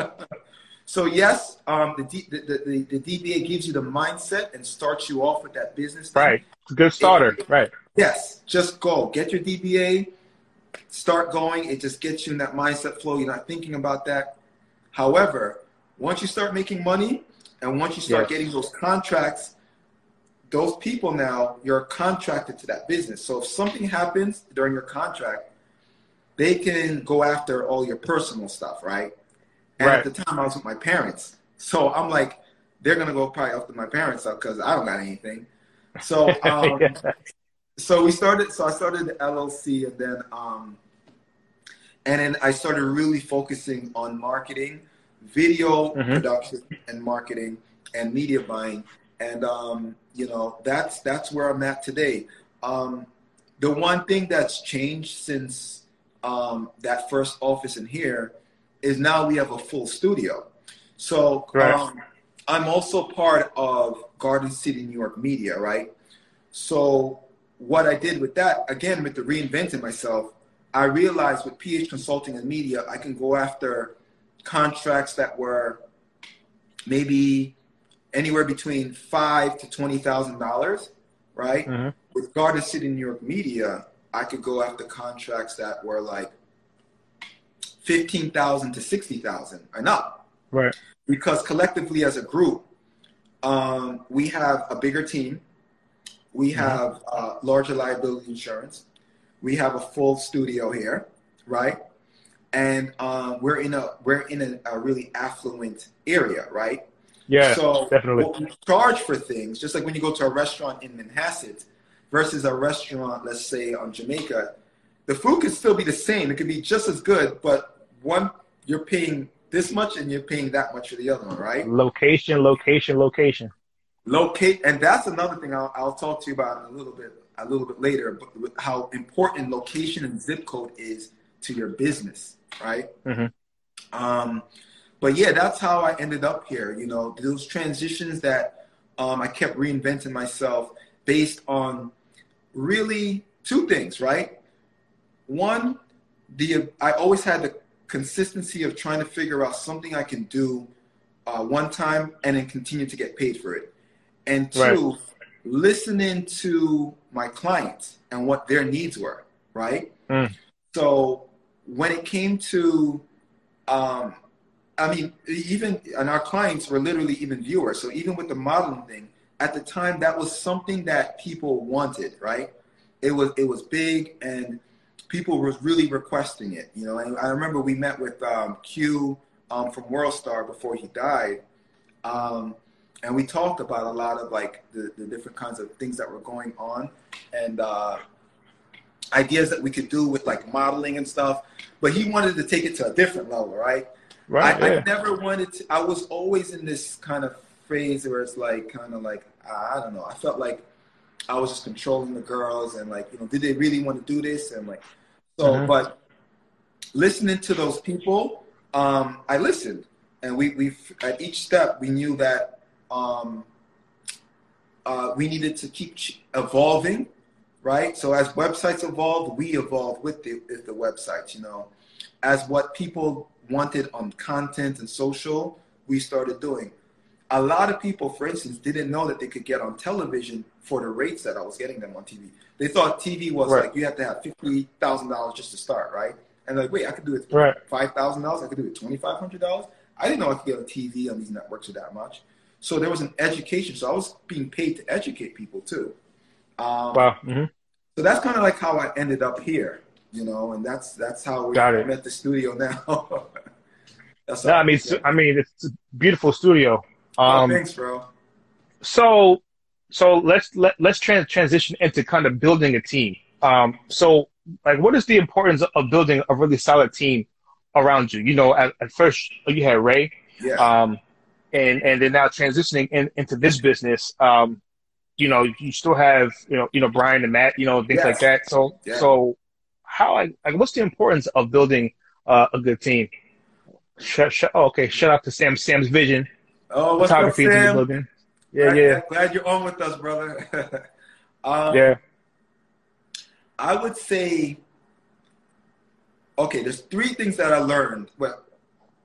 So yes, um, the, D, the, the, the, DBA gives you the mindset and starts you off with that business. Thing. Right, it's a good starter. It, right. Yes, just go get your DBA, start going. It just gets you in that mindset flow. You're not thinking about that. However, once you start making money and once you start yes. getting those contracts, those people now, you're contracted to that business. So if something happens during your contract, they can go after all your personal stuff, right? And right. at the time, I was with my parents. So I'm like, they're going to go probably after my parents stuff because I don't got anything. So, (laughs) um, yeah. so we started, so I started the LLC and then, um, and then I started really focusing on marketing, video mm-hmm. production and marketing and media buying. And um, you know, that's that's where I'm at today. Um, the one thing that's changed since um, that first office in here is now we have a full studio. So um, I'm also part of Garden City, New York Media, right? So what I did with that, again, with the reinventing myself, I realized with PH Consulting and Media, I can go after contracts that were maybe anywhere between five to twenty thousand dollars, right? Mm-hmm. With Garden City New York Media, I could go after contracts that were like 15,000 to 60,000 and up. Right. Because collectively as a group, um, we have a bigger team. We mm-hmm. have uh, larger liability insurance. We have a full studio here, right? And um, we're in a we're in a, a, really affluent area, right? Yeah, so definitely. What we charge for things, just like when you go to a restaurant in Manhasset versus a restaurant, let's say on Jamaica, the food could still be the same. It could be just as good, but one you're paying this much and you're paying that much for the other one, right? Location, location, location. Locate, and that's another thing I'll, I'll talk to you about in a little bit, a little bit later. But how important location and zip code is to your business, right? Mm-hmm. Um, but yeah, that's how I ended up here. You know, those transitions that um, I kept reinventing myself based on really two things, right? One, the I always had the consistency of trying to figure out something I can do uh, one time and then continue to get paid for it. And two, right. listening to my clients and what their needs were, right? Mm. So when it came to, um, I mean, even, and our clients were literally even viewers. So even with the modeling thing, at the time, that was something that people wanted, right? It was, it was big and people were really requesting it, you know. And I remember we met with um, Q um, from WorldStar before he died, um, and we talked about a lot of like the, the, different kinds of things that were going on and uh, ideas that we could do with like modeling and stuff. But he wanted to take it to a different level, right? Right. I, yeah. I never wanted to. I was always in this kind of phase where it's like kind of like I don't know. I felt like I was just controlling the girls and like, you know, did they really want to do this? And like, so, mm-hmm. but listening to those people, um, I listened and we, we, at each step, we knew that, um, uh, we needed to keep evolving, right? So as websites evolved, we evolved with the, with the websites, you know, as what people wanted on content and social, we started doing a lot of people, for instance, didn't know that they could get on television for the rates that I was getting them on TV. They thought TV was right. like you have to have fifty thousand dollars just to start, right? And like, wait, I could do it right. five thousand dollars. I could do it twenty five hundred dollars. I didn't know I could get on TV on these networks for that much. So there was an education. So I was being paid to educate people too. Um, wow. Mm-hmm. So that's kind of like how I ended up here, you know, and that's that's how we met the studio now. (laughs) that's no, I mean, I mean, it's a beautiful studio. Oh, um, oh, thanks, bro. So, so let's let, let's trans- transition into kind of building a team. Um, so, like, what is the importance of building a really solid team around you? You know, at, at first you had Ray, yeah. um, and and then now transitioning in, into this business. Um, you know, you still have you know you know Brian and Matt, you know things yes. like that. So, yeah. so how like what's the importance of building uh, a good team? Sh- sh- oh, okay, shout out to Sam Sam's Vision. Oh, what's up, Sam? Yeah, glad, yeah. Glad you're on with us, brother. (laughs) um, yeah. I would say, okay, there's three things that I learned. Well,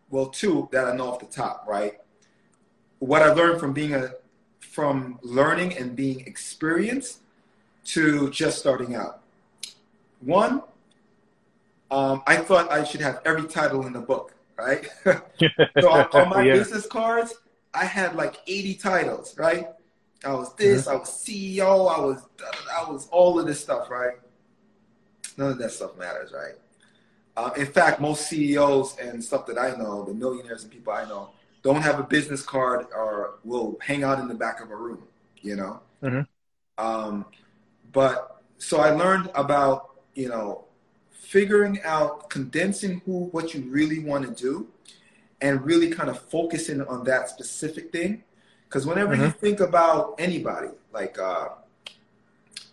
well, two that I know off the top, right? What I learned from being a, from learning and being experienced to just starting out. One, um, I thought I should have every title in the book, right? (laughs) so on, on my (laughs) yeah. business cards, I had like 80 titles, right? I was this, mm-hmm. I was CEO, I was I was all of this stuff, right? None of that stuff matters, right? Uh, in fact, most CEOs and stuff that I know, the millionaires and people I know, don't have a business card or will hang out in the back of a room, you know. Mm-hmm. Um, but so I learned about you know figuring out condensing who what you really want to do and really kind of focusing on that specific thing. Because whenever mm-hmm. you think about anybody, like uh,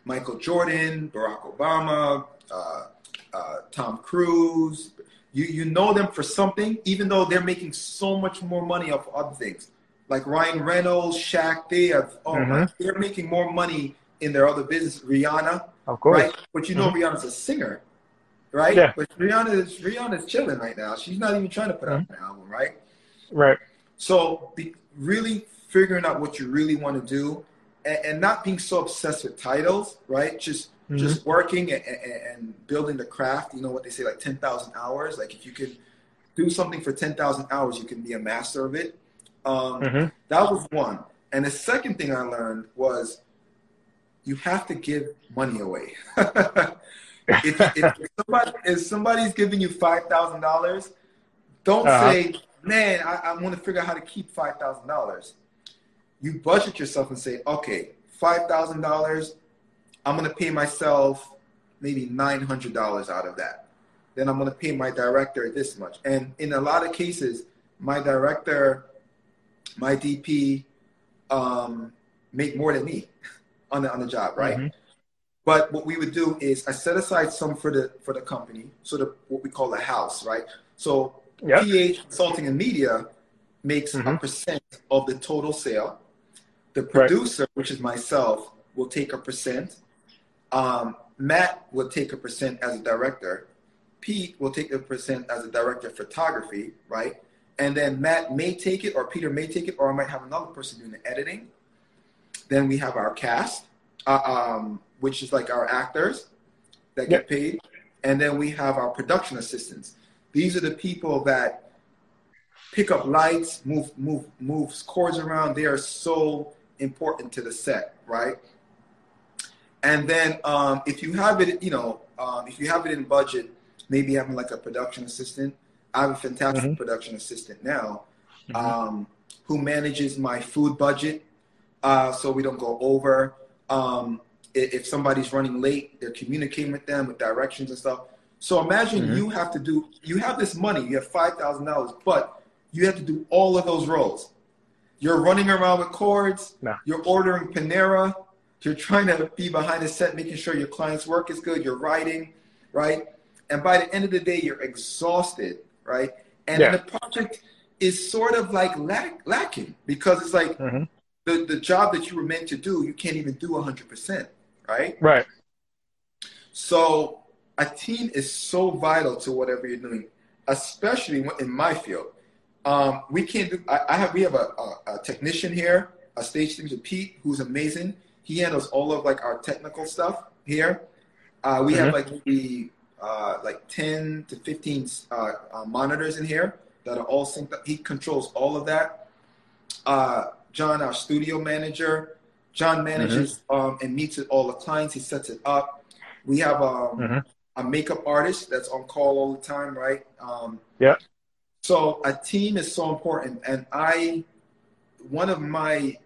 Michael Jordan, Barack Obama, uh, uh, Tom Cruise, you, you know them for something, even though they're making so much more money off other things. Like Ryan Reynolds, Shaq, they have, oh, mm-hmm. they're making more money in their other business. Rihanna, of course. Right? But you know mm-hmm. Rihanna's a singer right? Yeah. But Rihanna is Rihanna's chilling right now. She's not even trying to put out mm-hmm. an album, right? Right. So be, really figuring out what you really want to do, and, and, not being so obsessed with titles, right? Just mm-hmm. just working and, and, and, building the craft. You know what they say, like ten thousand hours. Like if you can do something for 10,000 hours, you can be a master of it. Um, mm-hmm. That was one. And the second thing I learned was you have to give money away. (laughs) if, if, somebody, if, somebody's giving you $5,000, don't uh-huh. say, man, I, I want to figure out how to keep $5,000. You budget yourself and say, okay, $5,000, I'm going to pay myself maybe $900 out of that. Then I'm going to pay my director this much. And in a lot of cases, my director, my DP, um, make more than me (laughs) on the on the job, right? Mm-hmm. But what we would do is I set aside some for the for the company, so the what we call the house, right? So yep. PH Consulting and Media makes mm-hmm. a percent of the total sale. The producer, right. which is myself, will take a percent. Um, Matt will take a percent as a director. Pete will take a percent as a director of photography, right? And then Matt may take it, or Peter may take it, or I might have another person doing the editing. Then we have our cast, uh, um, which is like our actors that get paid. And then we have our production assistants. These are the people that pick up lights, move, move, moves cords around. They are so important to the set, right? And then um, if you have it, you know, um, if you have it in budget, maybe having like a production assistant. I have a fantastic mm-hmm. production assistant now mm-hmm. um, who manages my food budget uh, so we don't go over. Um, if somebody's running late, they're communicating with them with directions and stuff. So imagine mm-hmm. you have to do, you have this money, you have $5,000, but you have to do all of those roles. You're running around with cords, nah. you're ordering Panera, you're trying to be behind the set, making sure your client's work is good, you're writing, right? And by the end of the day, you're exhausted, right? And yeah. the project is sort of like lack, lacking because it's like mm-hmm. the, the job that you were meant to do, you can't even do 100%, right? Right. So a team is so vital to whatever you're doing, especially in my field. Um, we can't do. I, I, have. We have a, a, a, technician here, a stage technician, Pete, who's amazing. He handles all of like our technical stuff here. Uh, we mm-hmm. have like maybe uh, like 10 to 15 uh, uh, monitors in here that are all synced up. He controls all of that. Uh, John, our studio manager, John manages mm-hmm. um, and meets with all the clients. He sets it up. We have um, mm-hmm. a makeup artist that's on call all the time, right? Um, yeah. So a team is so important, and I, one of my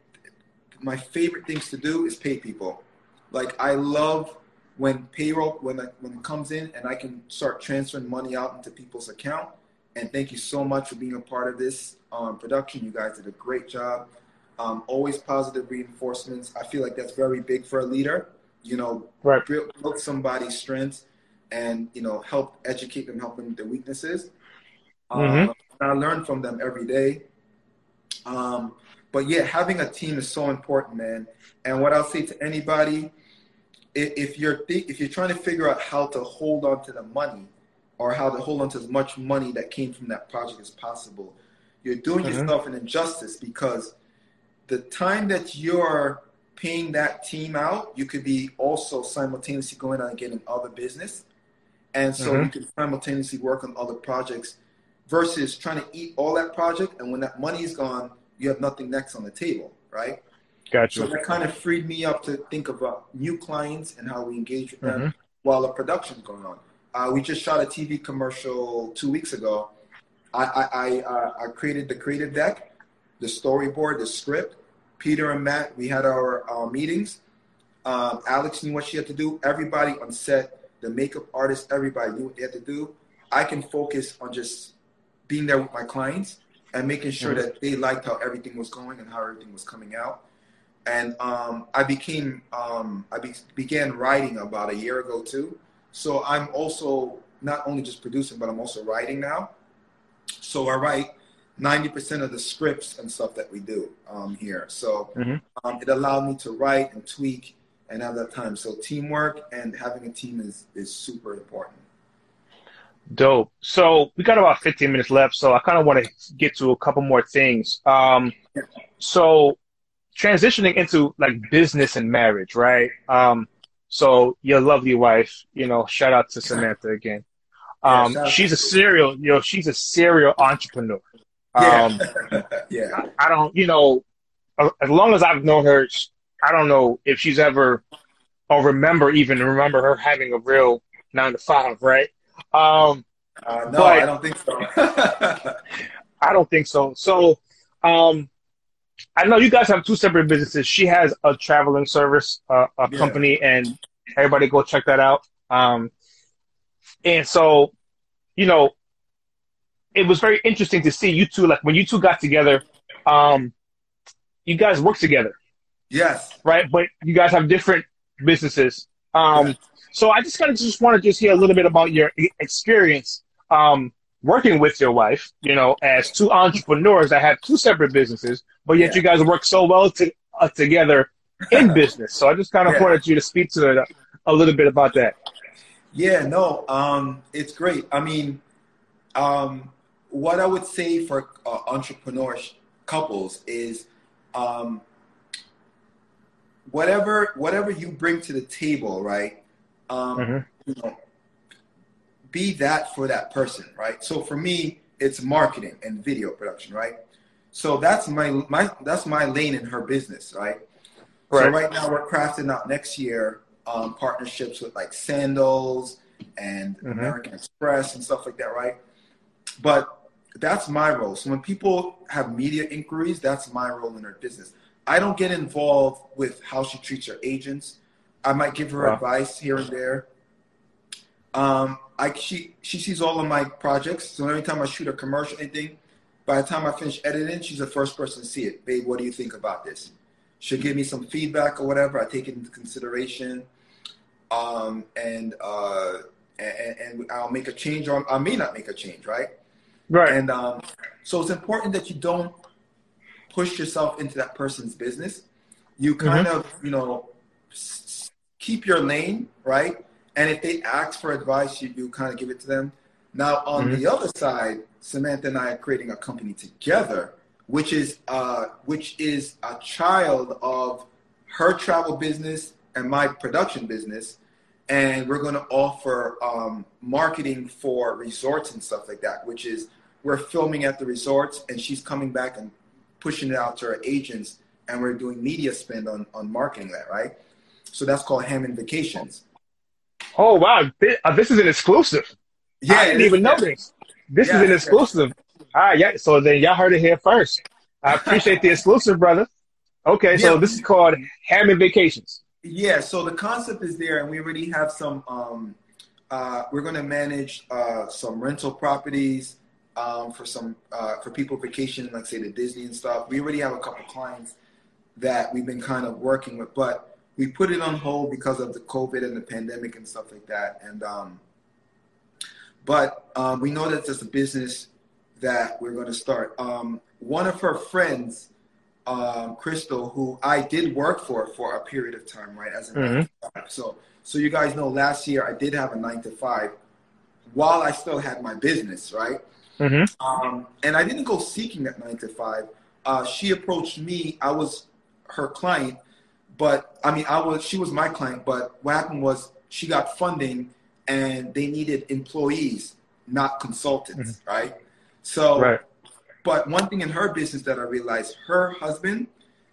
my favorite things to do is pay people. Like I love when payroll when it, when it comes in and I can start transferring money out into people's account. And thank you so much for being a part of this um, production. You guys did a great job. Um, always positive reinforcements. I feel like that's very big for a leader. You know, right. build, build somebody's strengths and you know help educate them, help them with their weaknesses. Mm-hmm. Um, I learn from them every day. Um, but yeah, having a team is so important, man. And what I'll say to anybody if you're if you're trying to figure out how to hold on to the money or how to hold on to as much money that came from that project as possible, you're doing mm-hmm. yourself an injustice because the time that you're paying that team out, you could be also simultaneously going out and getting other business. And so mm-hmm. you can simultaneously work on other projects versus trying to eat all that project. And when that money is gone, you have nothing next on the table, right? Gotcha. So that kind of freed me up to think about new clients and how we engage with them mm-hmm. while the production's going on. Uh, we just shot a TV commercial two weeks ago. I I, I, uh, I created the creative deck, the storyboard, the script. Peter and Matt, we had our uh, meetings. Um, Alex knew what she had to do. Everybody on set, the makeup artist, everybody knew what they had to do. I can focus on just being there with my clients and making sure mm-hmm. that they liked how everything was going and how everything was coming out and um, I became um, I be- began writing about a year ago too. So I'm also not only just producing, but I'm also writing now. So I write 90% of the scripts and stuff that we do um, here. So mm-hmm. Um, it allowed me to write and tweak and have that time. So teamwork and having a team is is super important. Dope. So we got about 15 minutes left. So I kind of want to get to a couple more things. Um, so transitioning into like business and marriage, right? Um, so your lovely wife, you know, shout out to Samantha again. Um, yeah, she's a serial, you know, she's a serial entrepreneur. Um, yeah. (laughs) yeah. I, I don't, you know, as long as I've known her, I don't know if she's ever, or remember even remember her having a real nine to five, right? Um, uh, no, I don't think so. (laughs) I don't think so. So, um, I know you guys have two separate businesses. She has a traveling service, uh, a yeah. company, and everybody go check that out. Um, and so, you know, it was very interesting to see you two, like when you two got together, um, you guys work together. Yes. Right. But you guys have different businesses. Um, yes. so I just kind of just want to just hear a little bit about your experience, um, working with your wife, you know, as two entrepreneurs that have two separate businesses, but yet yeah. you guys work so well to, uh, together in (laughs) business. So I just kind of yeah. wanted you to speak to a, a little bit about that. Yeah, no, um, it's great. I mean, um, what I would say for uh, entrepreneurs couples is um, whatever whatever you bring to the table, right? Um, mm-hmm. You know, be that for that person, right? So for me, it's marketing and video production, right? So that's my my that's my lane in her business, right? right. So right now we're crafting out next year um, partnerships with like Sandals and mm-hmm. American Express and stuff like that, right? But that's my role. So when people have media inquiries, that's my role in her business. I don't get involved with how she treats her agents. I might give her wow. advice here and there. Um, I she she sees all of my projects. So every time I shoot a commercial, anything, by the time I finish editing, she's the first person to see it. Babe, what do you think about this? She'll give me some feedback or whatever. I take it into consideration, um, and, uh, and and I'll make a change or I may not make a change, right? Right. And um, so it's important that you don't push yourself into that person's business. You kind mm-hmm. of, you know, keep your lane, right? And if they ask for advice, you, you kind of give it to them. Now, on mm-hmm. the other side, Samantha and I are creating a company together, which is uh, which is a child of her travel business and my production business, and we're going to offer um, marketing for resorts and stuff like that, which is we're filming at the resorts, and she's coming back and pushing it out to her agents, and we're doing media spend on on marketing that, right? So that's called Hammond Vacations. Oh wow, this, uh, is an exclusive. Yeah, I didn't even know this. This yeah, is an exclusive. All right, yeah. So then y'all heard it here first. I appreciate the (laughs) exclusive, brother. Okay, so this is called Hammond Vacations. Yeah, so the concept is there, and we already have some. Um, uh, we're going to manage uh, some rental properties um, for some uh, for people vacationing, like say the Disney and stuff. We already have a couple clients that we've been kind of working with, but we put it on hold because of the COVID and the pandemic and stuff like that. And um, but um, we know that there's a business that we're going to start. Um, one of her friends, um, Crystal, who I did work for for a period of time, right, as a mm-hmm. so so you guys know last year I did have a nine to five while I still had my business, right? Mm-hmm. Um, and I didn't go seeking that nine to five. Uh, she approached me. I was her client, but I mean, I was she was my client. But what happened was she got funding, and they needed employees, not consultants, mm-hmm. right? So, right. but one thing in her business that I realized, her husband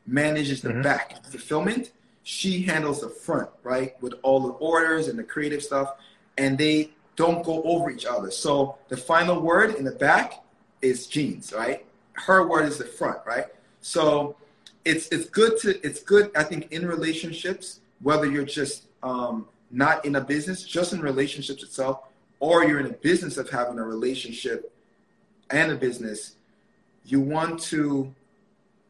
manages the mm-hmm. back fulfillment. She handles the front, right, with all the orders and the creative stuff, and they don't go over each other. So the final word in the back is jeans, right? Her word is the front, right? So it's it's good to it's good I think in relationships whether you're just um, not in a business, just in relationships itself, or you're in a business of having a relationship and a business, you want to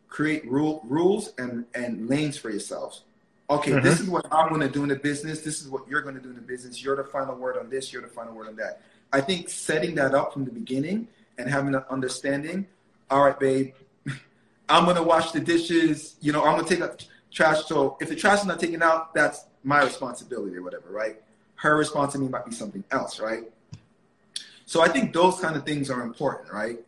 create rule, rules and, and lanes for yourselves okay, mm-hmm. this is what I'm going to do in the business. This is what you're going to do in the business. You're the final word on this. You're the final word on that. I think setting that up from the beginning and having an understanding. All right, babe, (laughs) I'm going to wash the dishes. You know, I'm going to take a trash. So if the trash is not taken out, that's my responsibility or whatever, right? Her responsibility might be something else, right? So I think those kind of things are important, right?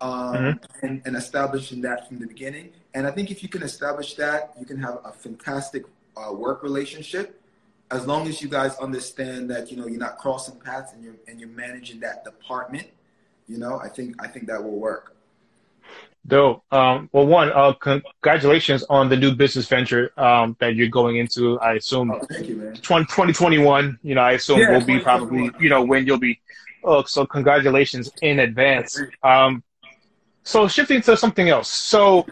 Um, mm-hmm. and, and establishing that from the beginning. And I think if you can establish that, you can have a fantastic uh, work relationship as long as you guys understand that you know you're not crossing paths and you're and you're managing that department, you know, I think I think that will work. Dope. Um, well, one, uh, congratulations on the new business venture um, that you're going into. I assume oh, thank you, man. 20, 2021, you know, I assume yeah, will be probably, you know, when you'll be. Oh, so congratulations in advance. Um, so shifting to something else. So,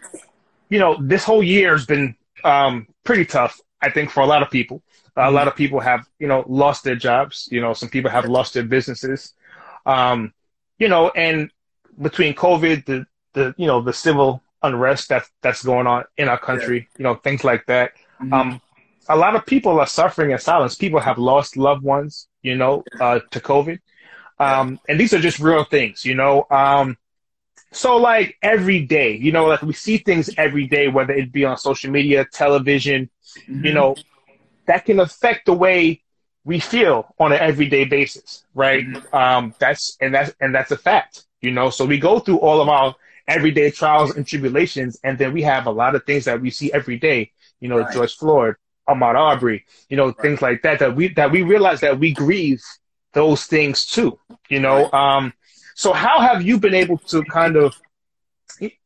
you know, this whole year has been um, pretty tough, I think, for a lot of people. A lot of people have, you know, lost their jobs. You know, some people have lost their businesses. Um, you know, and between COVID, the the you know the civil unrest that's that's going on in our country, yeah. you know, things like that. Mm-hmm. Um, a lot of people are suffering in silence. People have lost loved ones, you know, uh, to COVID. Um, and these are just real things, you know. Um, so like every day, you know, like we see things every day, whether it be on social media, television, mm-hmm. you know, that can affect the way we feel on an everyday basis, right? Mm-hmm. Um, that's and that's and that's a fact, you know. So we go through all of our everyday trials and tribulations, and then we have a lot of things that we see every day, you know, right. George Floyd, Ahmaud Arbery, you know, right. things like that that we that we realize that we grieve those things too, you know. Right. Um, so how have you been able to kind of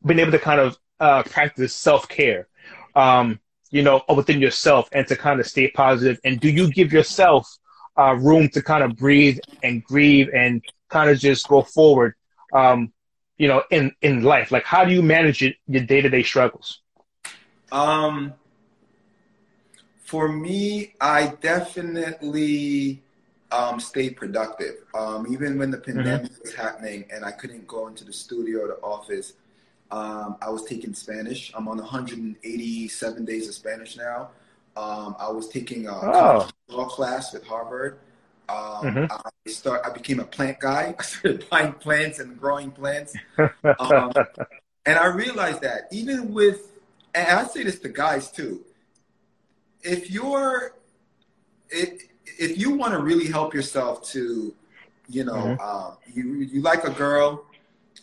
been able to kind of uh, practice self care? Um, you know, within yourself and to kind of stay positive? And do you give yourself uh, room to kind of breathe and grieve and kind of just go forward, um, you know, in, in life? Like, how do you manage it, your day to day struggles? Um, for me, I definitely um, stay productive. Um, even when the mm-hmm. pandemic mm-hmm. was happening and I couldn't go into the studio or the office, um, I was taking Spanish. I'm on 187 days of Spanish now. Um, I was taking a oh. law class with Harvard. Um, mm-hmm. I start. I became a plant guy. (laughs) I started buying plants and growing plants. Um, and I realized that even with, and I say this to guys too, if you're, if, if you want to really help yourself to, you know, mm-hmm. um, you you like a girl,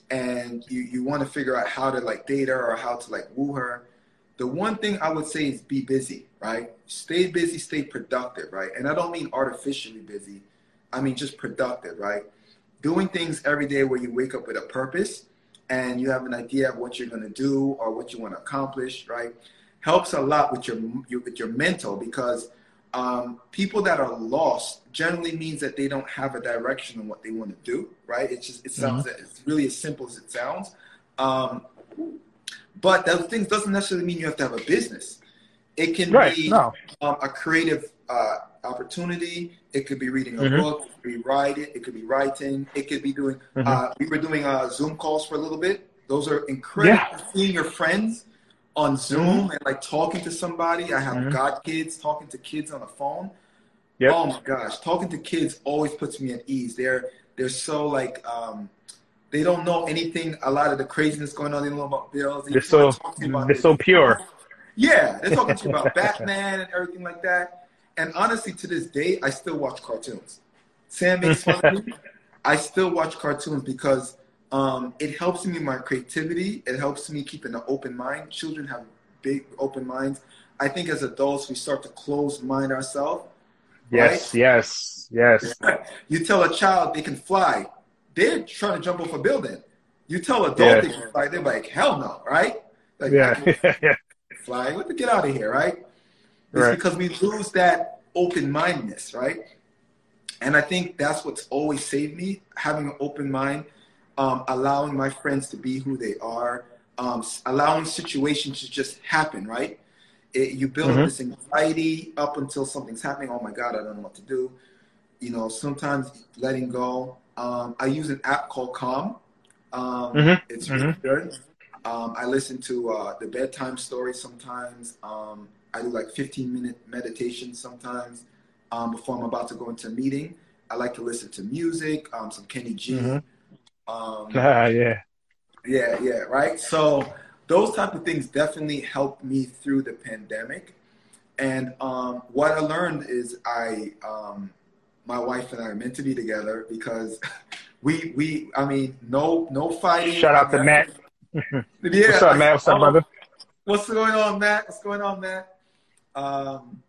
and you, you want to figure out how to like date her or how to like woo her, the one thing I would say is be busy, right? Stay busy, stay productive, right? And I don't mean artificially busy. I mean just productive, right? Doing things every day where you wake up with a purpose and you have an idea of what you're going to do or what you want to accomplish, right? Helps a lot with your, your with your mental because um, people that are lost generally means that they don't have a direction on what they want to do, right? It just it sounds mm-hmm. it's really as simple as it sounds. Um, but those things doesn't necessarily mean you have to have a business. It can right. be no. um, a creative uh, opportunity. It could be reading a mm-hmm. book. It could be writing. It could be writing. It could be doing. Mm-hmm. Uh, we were doing uh, Zoom calls for a little bit. Those are incredible. Yeah. Seeing your friends on Zoom mm-hmm. and like talking to somebody. I have mm-hmm. god kids talking to kids on the phone. Yep. Oh my gosh, talking to kids always puts me at ease. They're they're so like um, they don't know anything. A lot of the craziness going on. They don't know about bills. They're so they're so pure. Yeah, they're talking to you about (laughs) Batman and everything like that. And honestly, to this day, I still watch cartoons. Sam makes fun of me. (laughs) I still watch cartoons because um, it helps me my creativity. It helps me keep an open mind. Children have big open minds. I think as adults we start to close mind ourselves. Yes, right? yes, yes. (laughs) you tell a child they can fly, they're trying to jump off a building. You tell adults yes. they can fly, they're like, hell no, right? Like, yeah. (laughs) fly, let me get out of here, right? It's right. because we lose that open mindedness, right? And I think that's what's always saved me, having an open mind um, allowing my friends to be who they are, um, allowing situations to just happen, right? It, you build mm-hmm. this anxiety up until something's happening. Oh my God, I don't know what to do. You know, sometimes letting go. Um, I use an app called Calm. Um, mm-hmm. It's really mm-hmm. good. Um, I listen to uh, the bedtime story sometimes. Um, I do like 15 minute meditation sometimes before I'm about to go into a meeting. I like to listen to music, some Kenny G. Mm-hmm. Um, (laughs) ah, yeah. Yeah, yeah, right. So those type of things definitely helped me through the pandemic. And um, what I learned is I, um, my wife and I are meant to be together because (laughs) we, we, I mean, no, no fighting. Shout out to Matt. (laughs) yeah. What's up, Matt? What's up, brother? What's going on, Matt? What's going on, Matt? Um,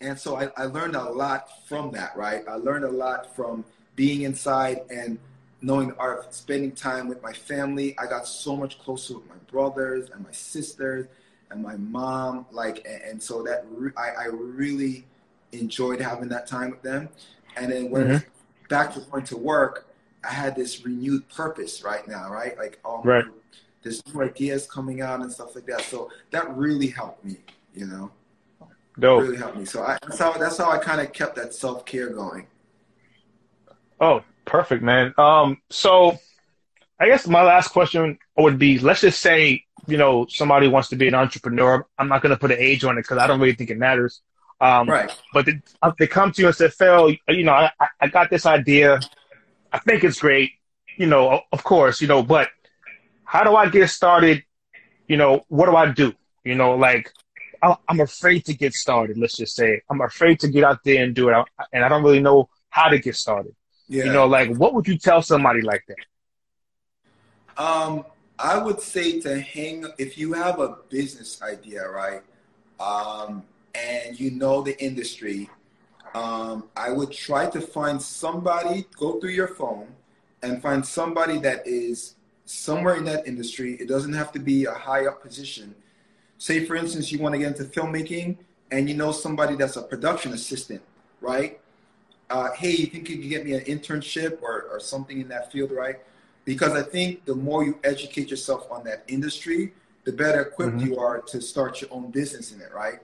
and so I, I learned a lot from that, right? I learned a lot from being inside and knowing the art of spending time with my family. I got so much closer with my brothers and my sisters and my mom. Like, and, and so that re- I, I, really enjoyed having that time with them. And then when mm-hmm. back to going to work, I had this renewed purpose right now, right? Like, oh, right. there's new ideas coming out and stuff like that. So that really helped me, you know. Dope. Really helped me. So I, that's how that's how I kind of kept that self care going. Oh, perfect, man. Um, so I guess my last question would be: Let's just say you know somebody wants to be an entrepreneur. I'm not going to put an age on it because I don't really think it matters. Um, right. But they, uh, they come to you and say, Phil, you know, I, I got this idea. I think it's great. You know, of course, you know, but how do I get started? You know, what do I do? You know, like I'm afraid to get started. Let's just say I'm afraid to get out there and do it, and I don't really know how to get started. Yeah. You know, like what would you tell somebody like that? Um, I would say to hang if you have a business idea, right? Um, and you know the industry, um, I would try to find somebody, go through your phone and find somebody that is somewhere in that industry. It doesn't have to be a high up position say for instance you want to get into filmmaking and you know somebody that's a production assistant right uh, hey you think you can get me an internship or, or something in that field right because i think the more you educate yourself on that industry the better equipped mm-hmm. you are to start your own business in it right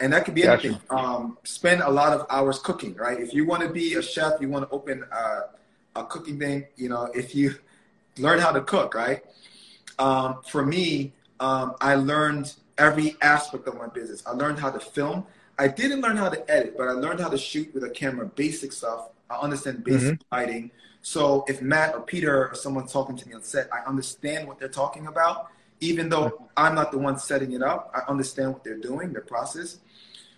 and that could be anything um, spend a lot of hours cooking right if you want to be a chef you want to open a, a cooking thing you know if you (laughs) learn how to cook right um, for me um, i learned every aspect of my business. I learned how to film. I didn't learn how to edit, but I learned how to shoot with a camera, basic stuff. I understand basic mm-hmm. lighting. So if Matt or Peter or someone's talking to me on set, I understand what they're talking about. Even though I'm not the one setting it up, I understand what they're doing, their process.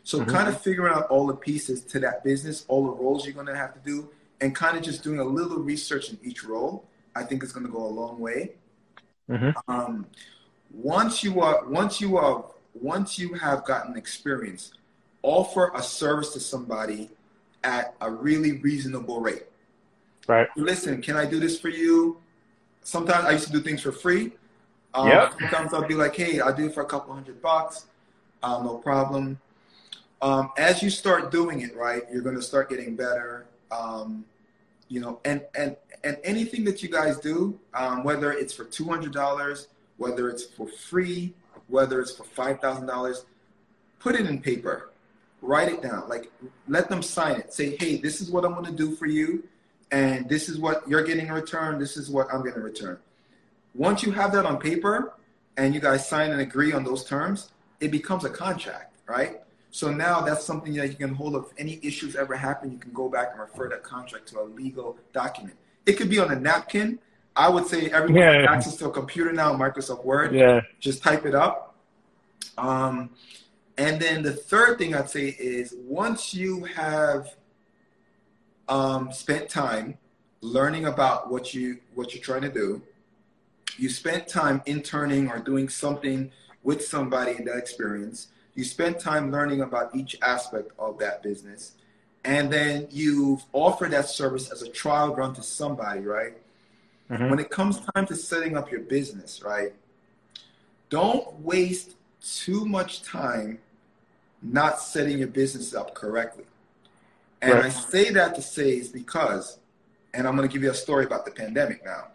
So mm-hmm. kind of figuring out all the pieces to that business, all the roles you're going to have to do, and kind of just doing a little research in each role, I think is going to go a long way. Mm-hmm. Um, once you are once you are once you have gotten experience, offer a service to somebody at a really reasonable rate. Right. Listen, can I do this for you? Sometimes I used to do things for free. Um, yep. Sometimes I'll be like, hey, I'll do it for a couple hundred bucks. Um, no problem. Um, as you start doing it, right, you're going to start getting better. Um, you know, and and and anything that you guys do, um, whether it's for two hundred dollars, whether it's for free, whether it's for $5,000, put it in paper. Write it down. Like, let them sign it. Say, hey, this is what I'm going to do for you. And this is what you're getting in return. This is what I'm going to return. Once you have that on paper and you guys sign and agree on those terms, it becomes a contract, right? So now that's something that you can hold. up. If any issues ever happen, you can go back and refer that contract to a legal document. It could be on a napkin. I would say everyone yeah, has access to a computer now, Microsoft Word. Yeah. Just type it up. Um, and then the third thing I'd say is once you have um, spent time learning about what you what you're trying to do, you spent time interning or doing something with somebody in that experience. You spent time learning about each aspect of that business, and then you've offered that service as a trial run to somebody, right? Mm-hmm. When it comes time to setting up your business, right? Don't waste too much time not setting your business up correctly. And right. I say that to say is because, and I'm going to give you a story about the pandemic now.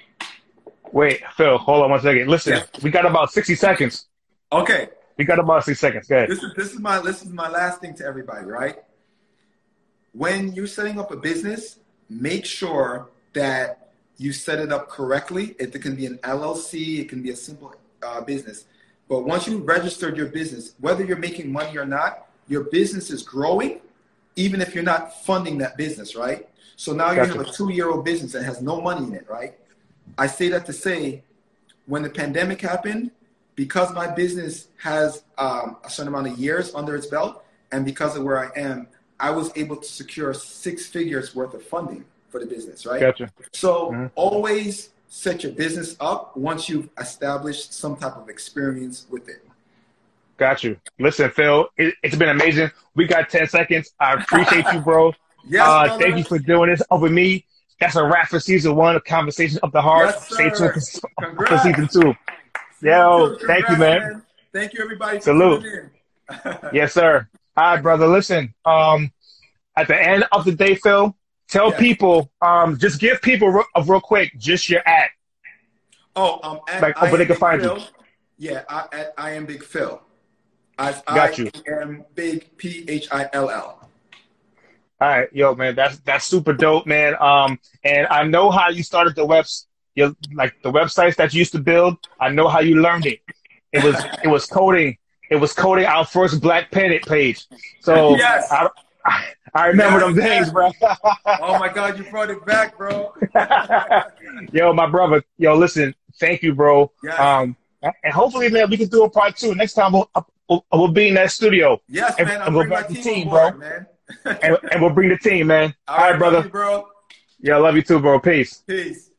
Wait, Phil, hold on one second. Listen, yeah. we got about 60 seconds. Okay. We got about 60 seconds. Go ahead. This is, this is my this is my last thing to everybody, right? When you're setting up a business, make sure that you set it up correctly. It, can be an LLC, it can be a simple uh, business. But once you registered your business, whether you're making money or not, your business is growing, even if you're not funding that business, right? So now gotcha. you have a two year old business that has no money in it, right? I say that to say, when the pandemic happened, because my business has um, a certain amount of years under its belt, and because of where I am, I was able to secure six figures worth of funding for the business, right? Gotcha. So mm-hmm. always set your business up once you've established some type of experience with it. Got you. Listen, Phil, it, has been amazing. We got 10 seconds. I appreciate you, bro. (laughs) yes, uh, thank you for doing this over me. That's a wrap for season one of Conversations of the Heart. Yes, Stay tuned for, for, season two. Yo, Congrats, thank you, man. man. Thank you, everybody. Salute. yes, sir. All right, brother. Listen, um, at the end of the day, Phil, tell yes. people, um, just give people real, uh, real quick, just your at. Oh, um, at like, where they can find Phil. you. Yeah, I, at I am Big Phil. I, Got you. I am Big P H I L L. All right, yo, man, that's that's super dope, man. Um, and I know how you started the webs, your like the websites that you used to build. I know how you learned it. It was (laughs) it was coding. It was coding our first Black Planet page. So yes. I, I, I remember them days, bro. (laughs) oh my God, you brought it back, bro. (laughs) yo, my brother. Yo, listen, thank you, bro. Yes. Um, and hopefully, man, we can do a part two. Next time we'll we'll, we'll be in that studio. Yes, and, man. And we'll back the team, board, bro. Man. and, and, we'll bring the team, man. All, All right, brother. You, bro. Yeah, I love you too, bro. Peace. Peace.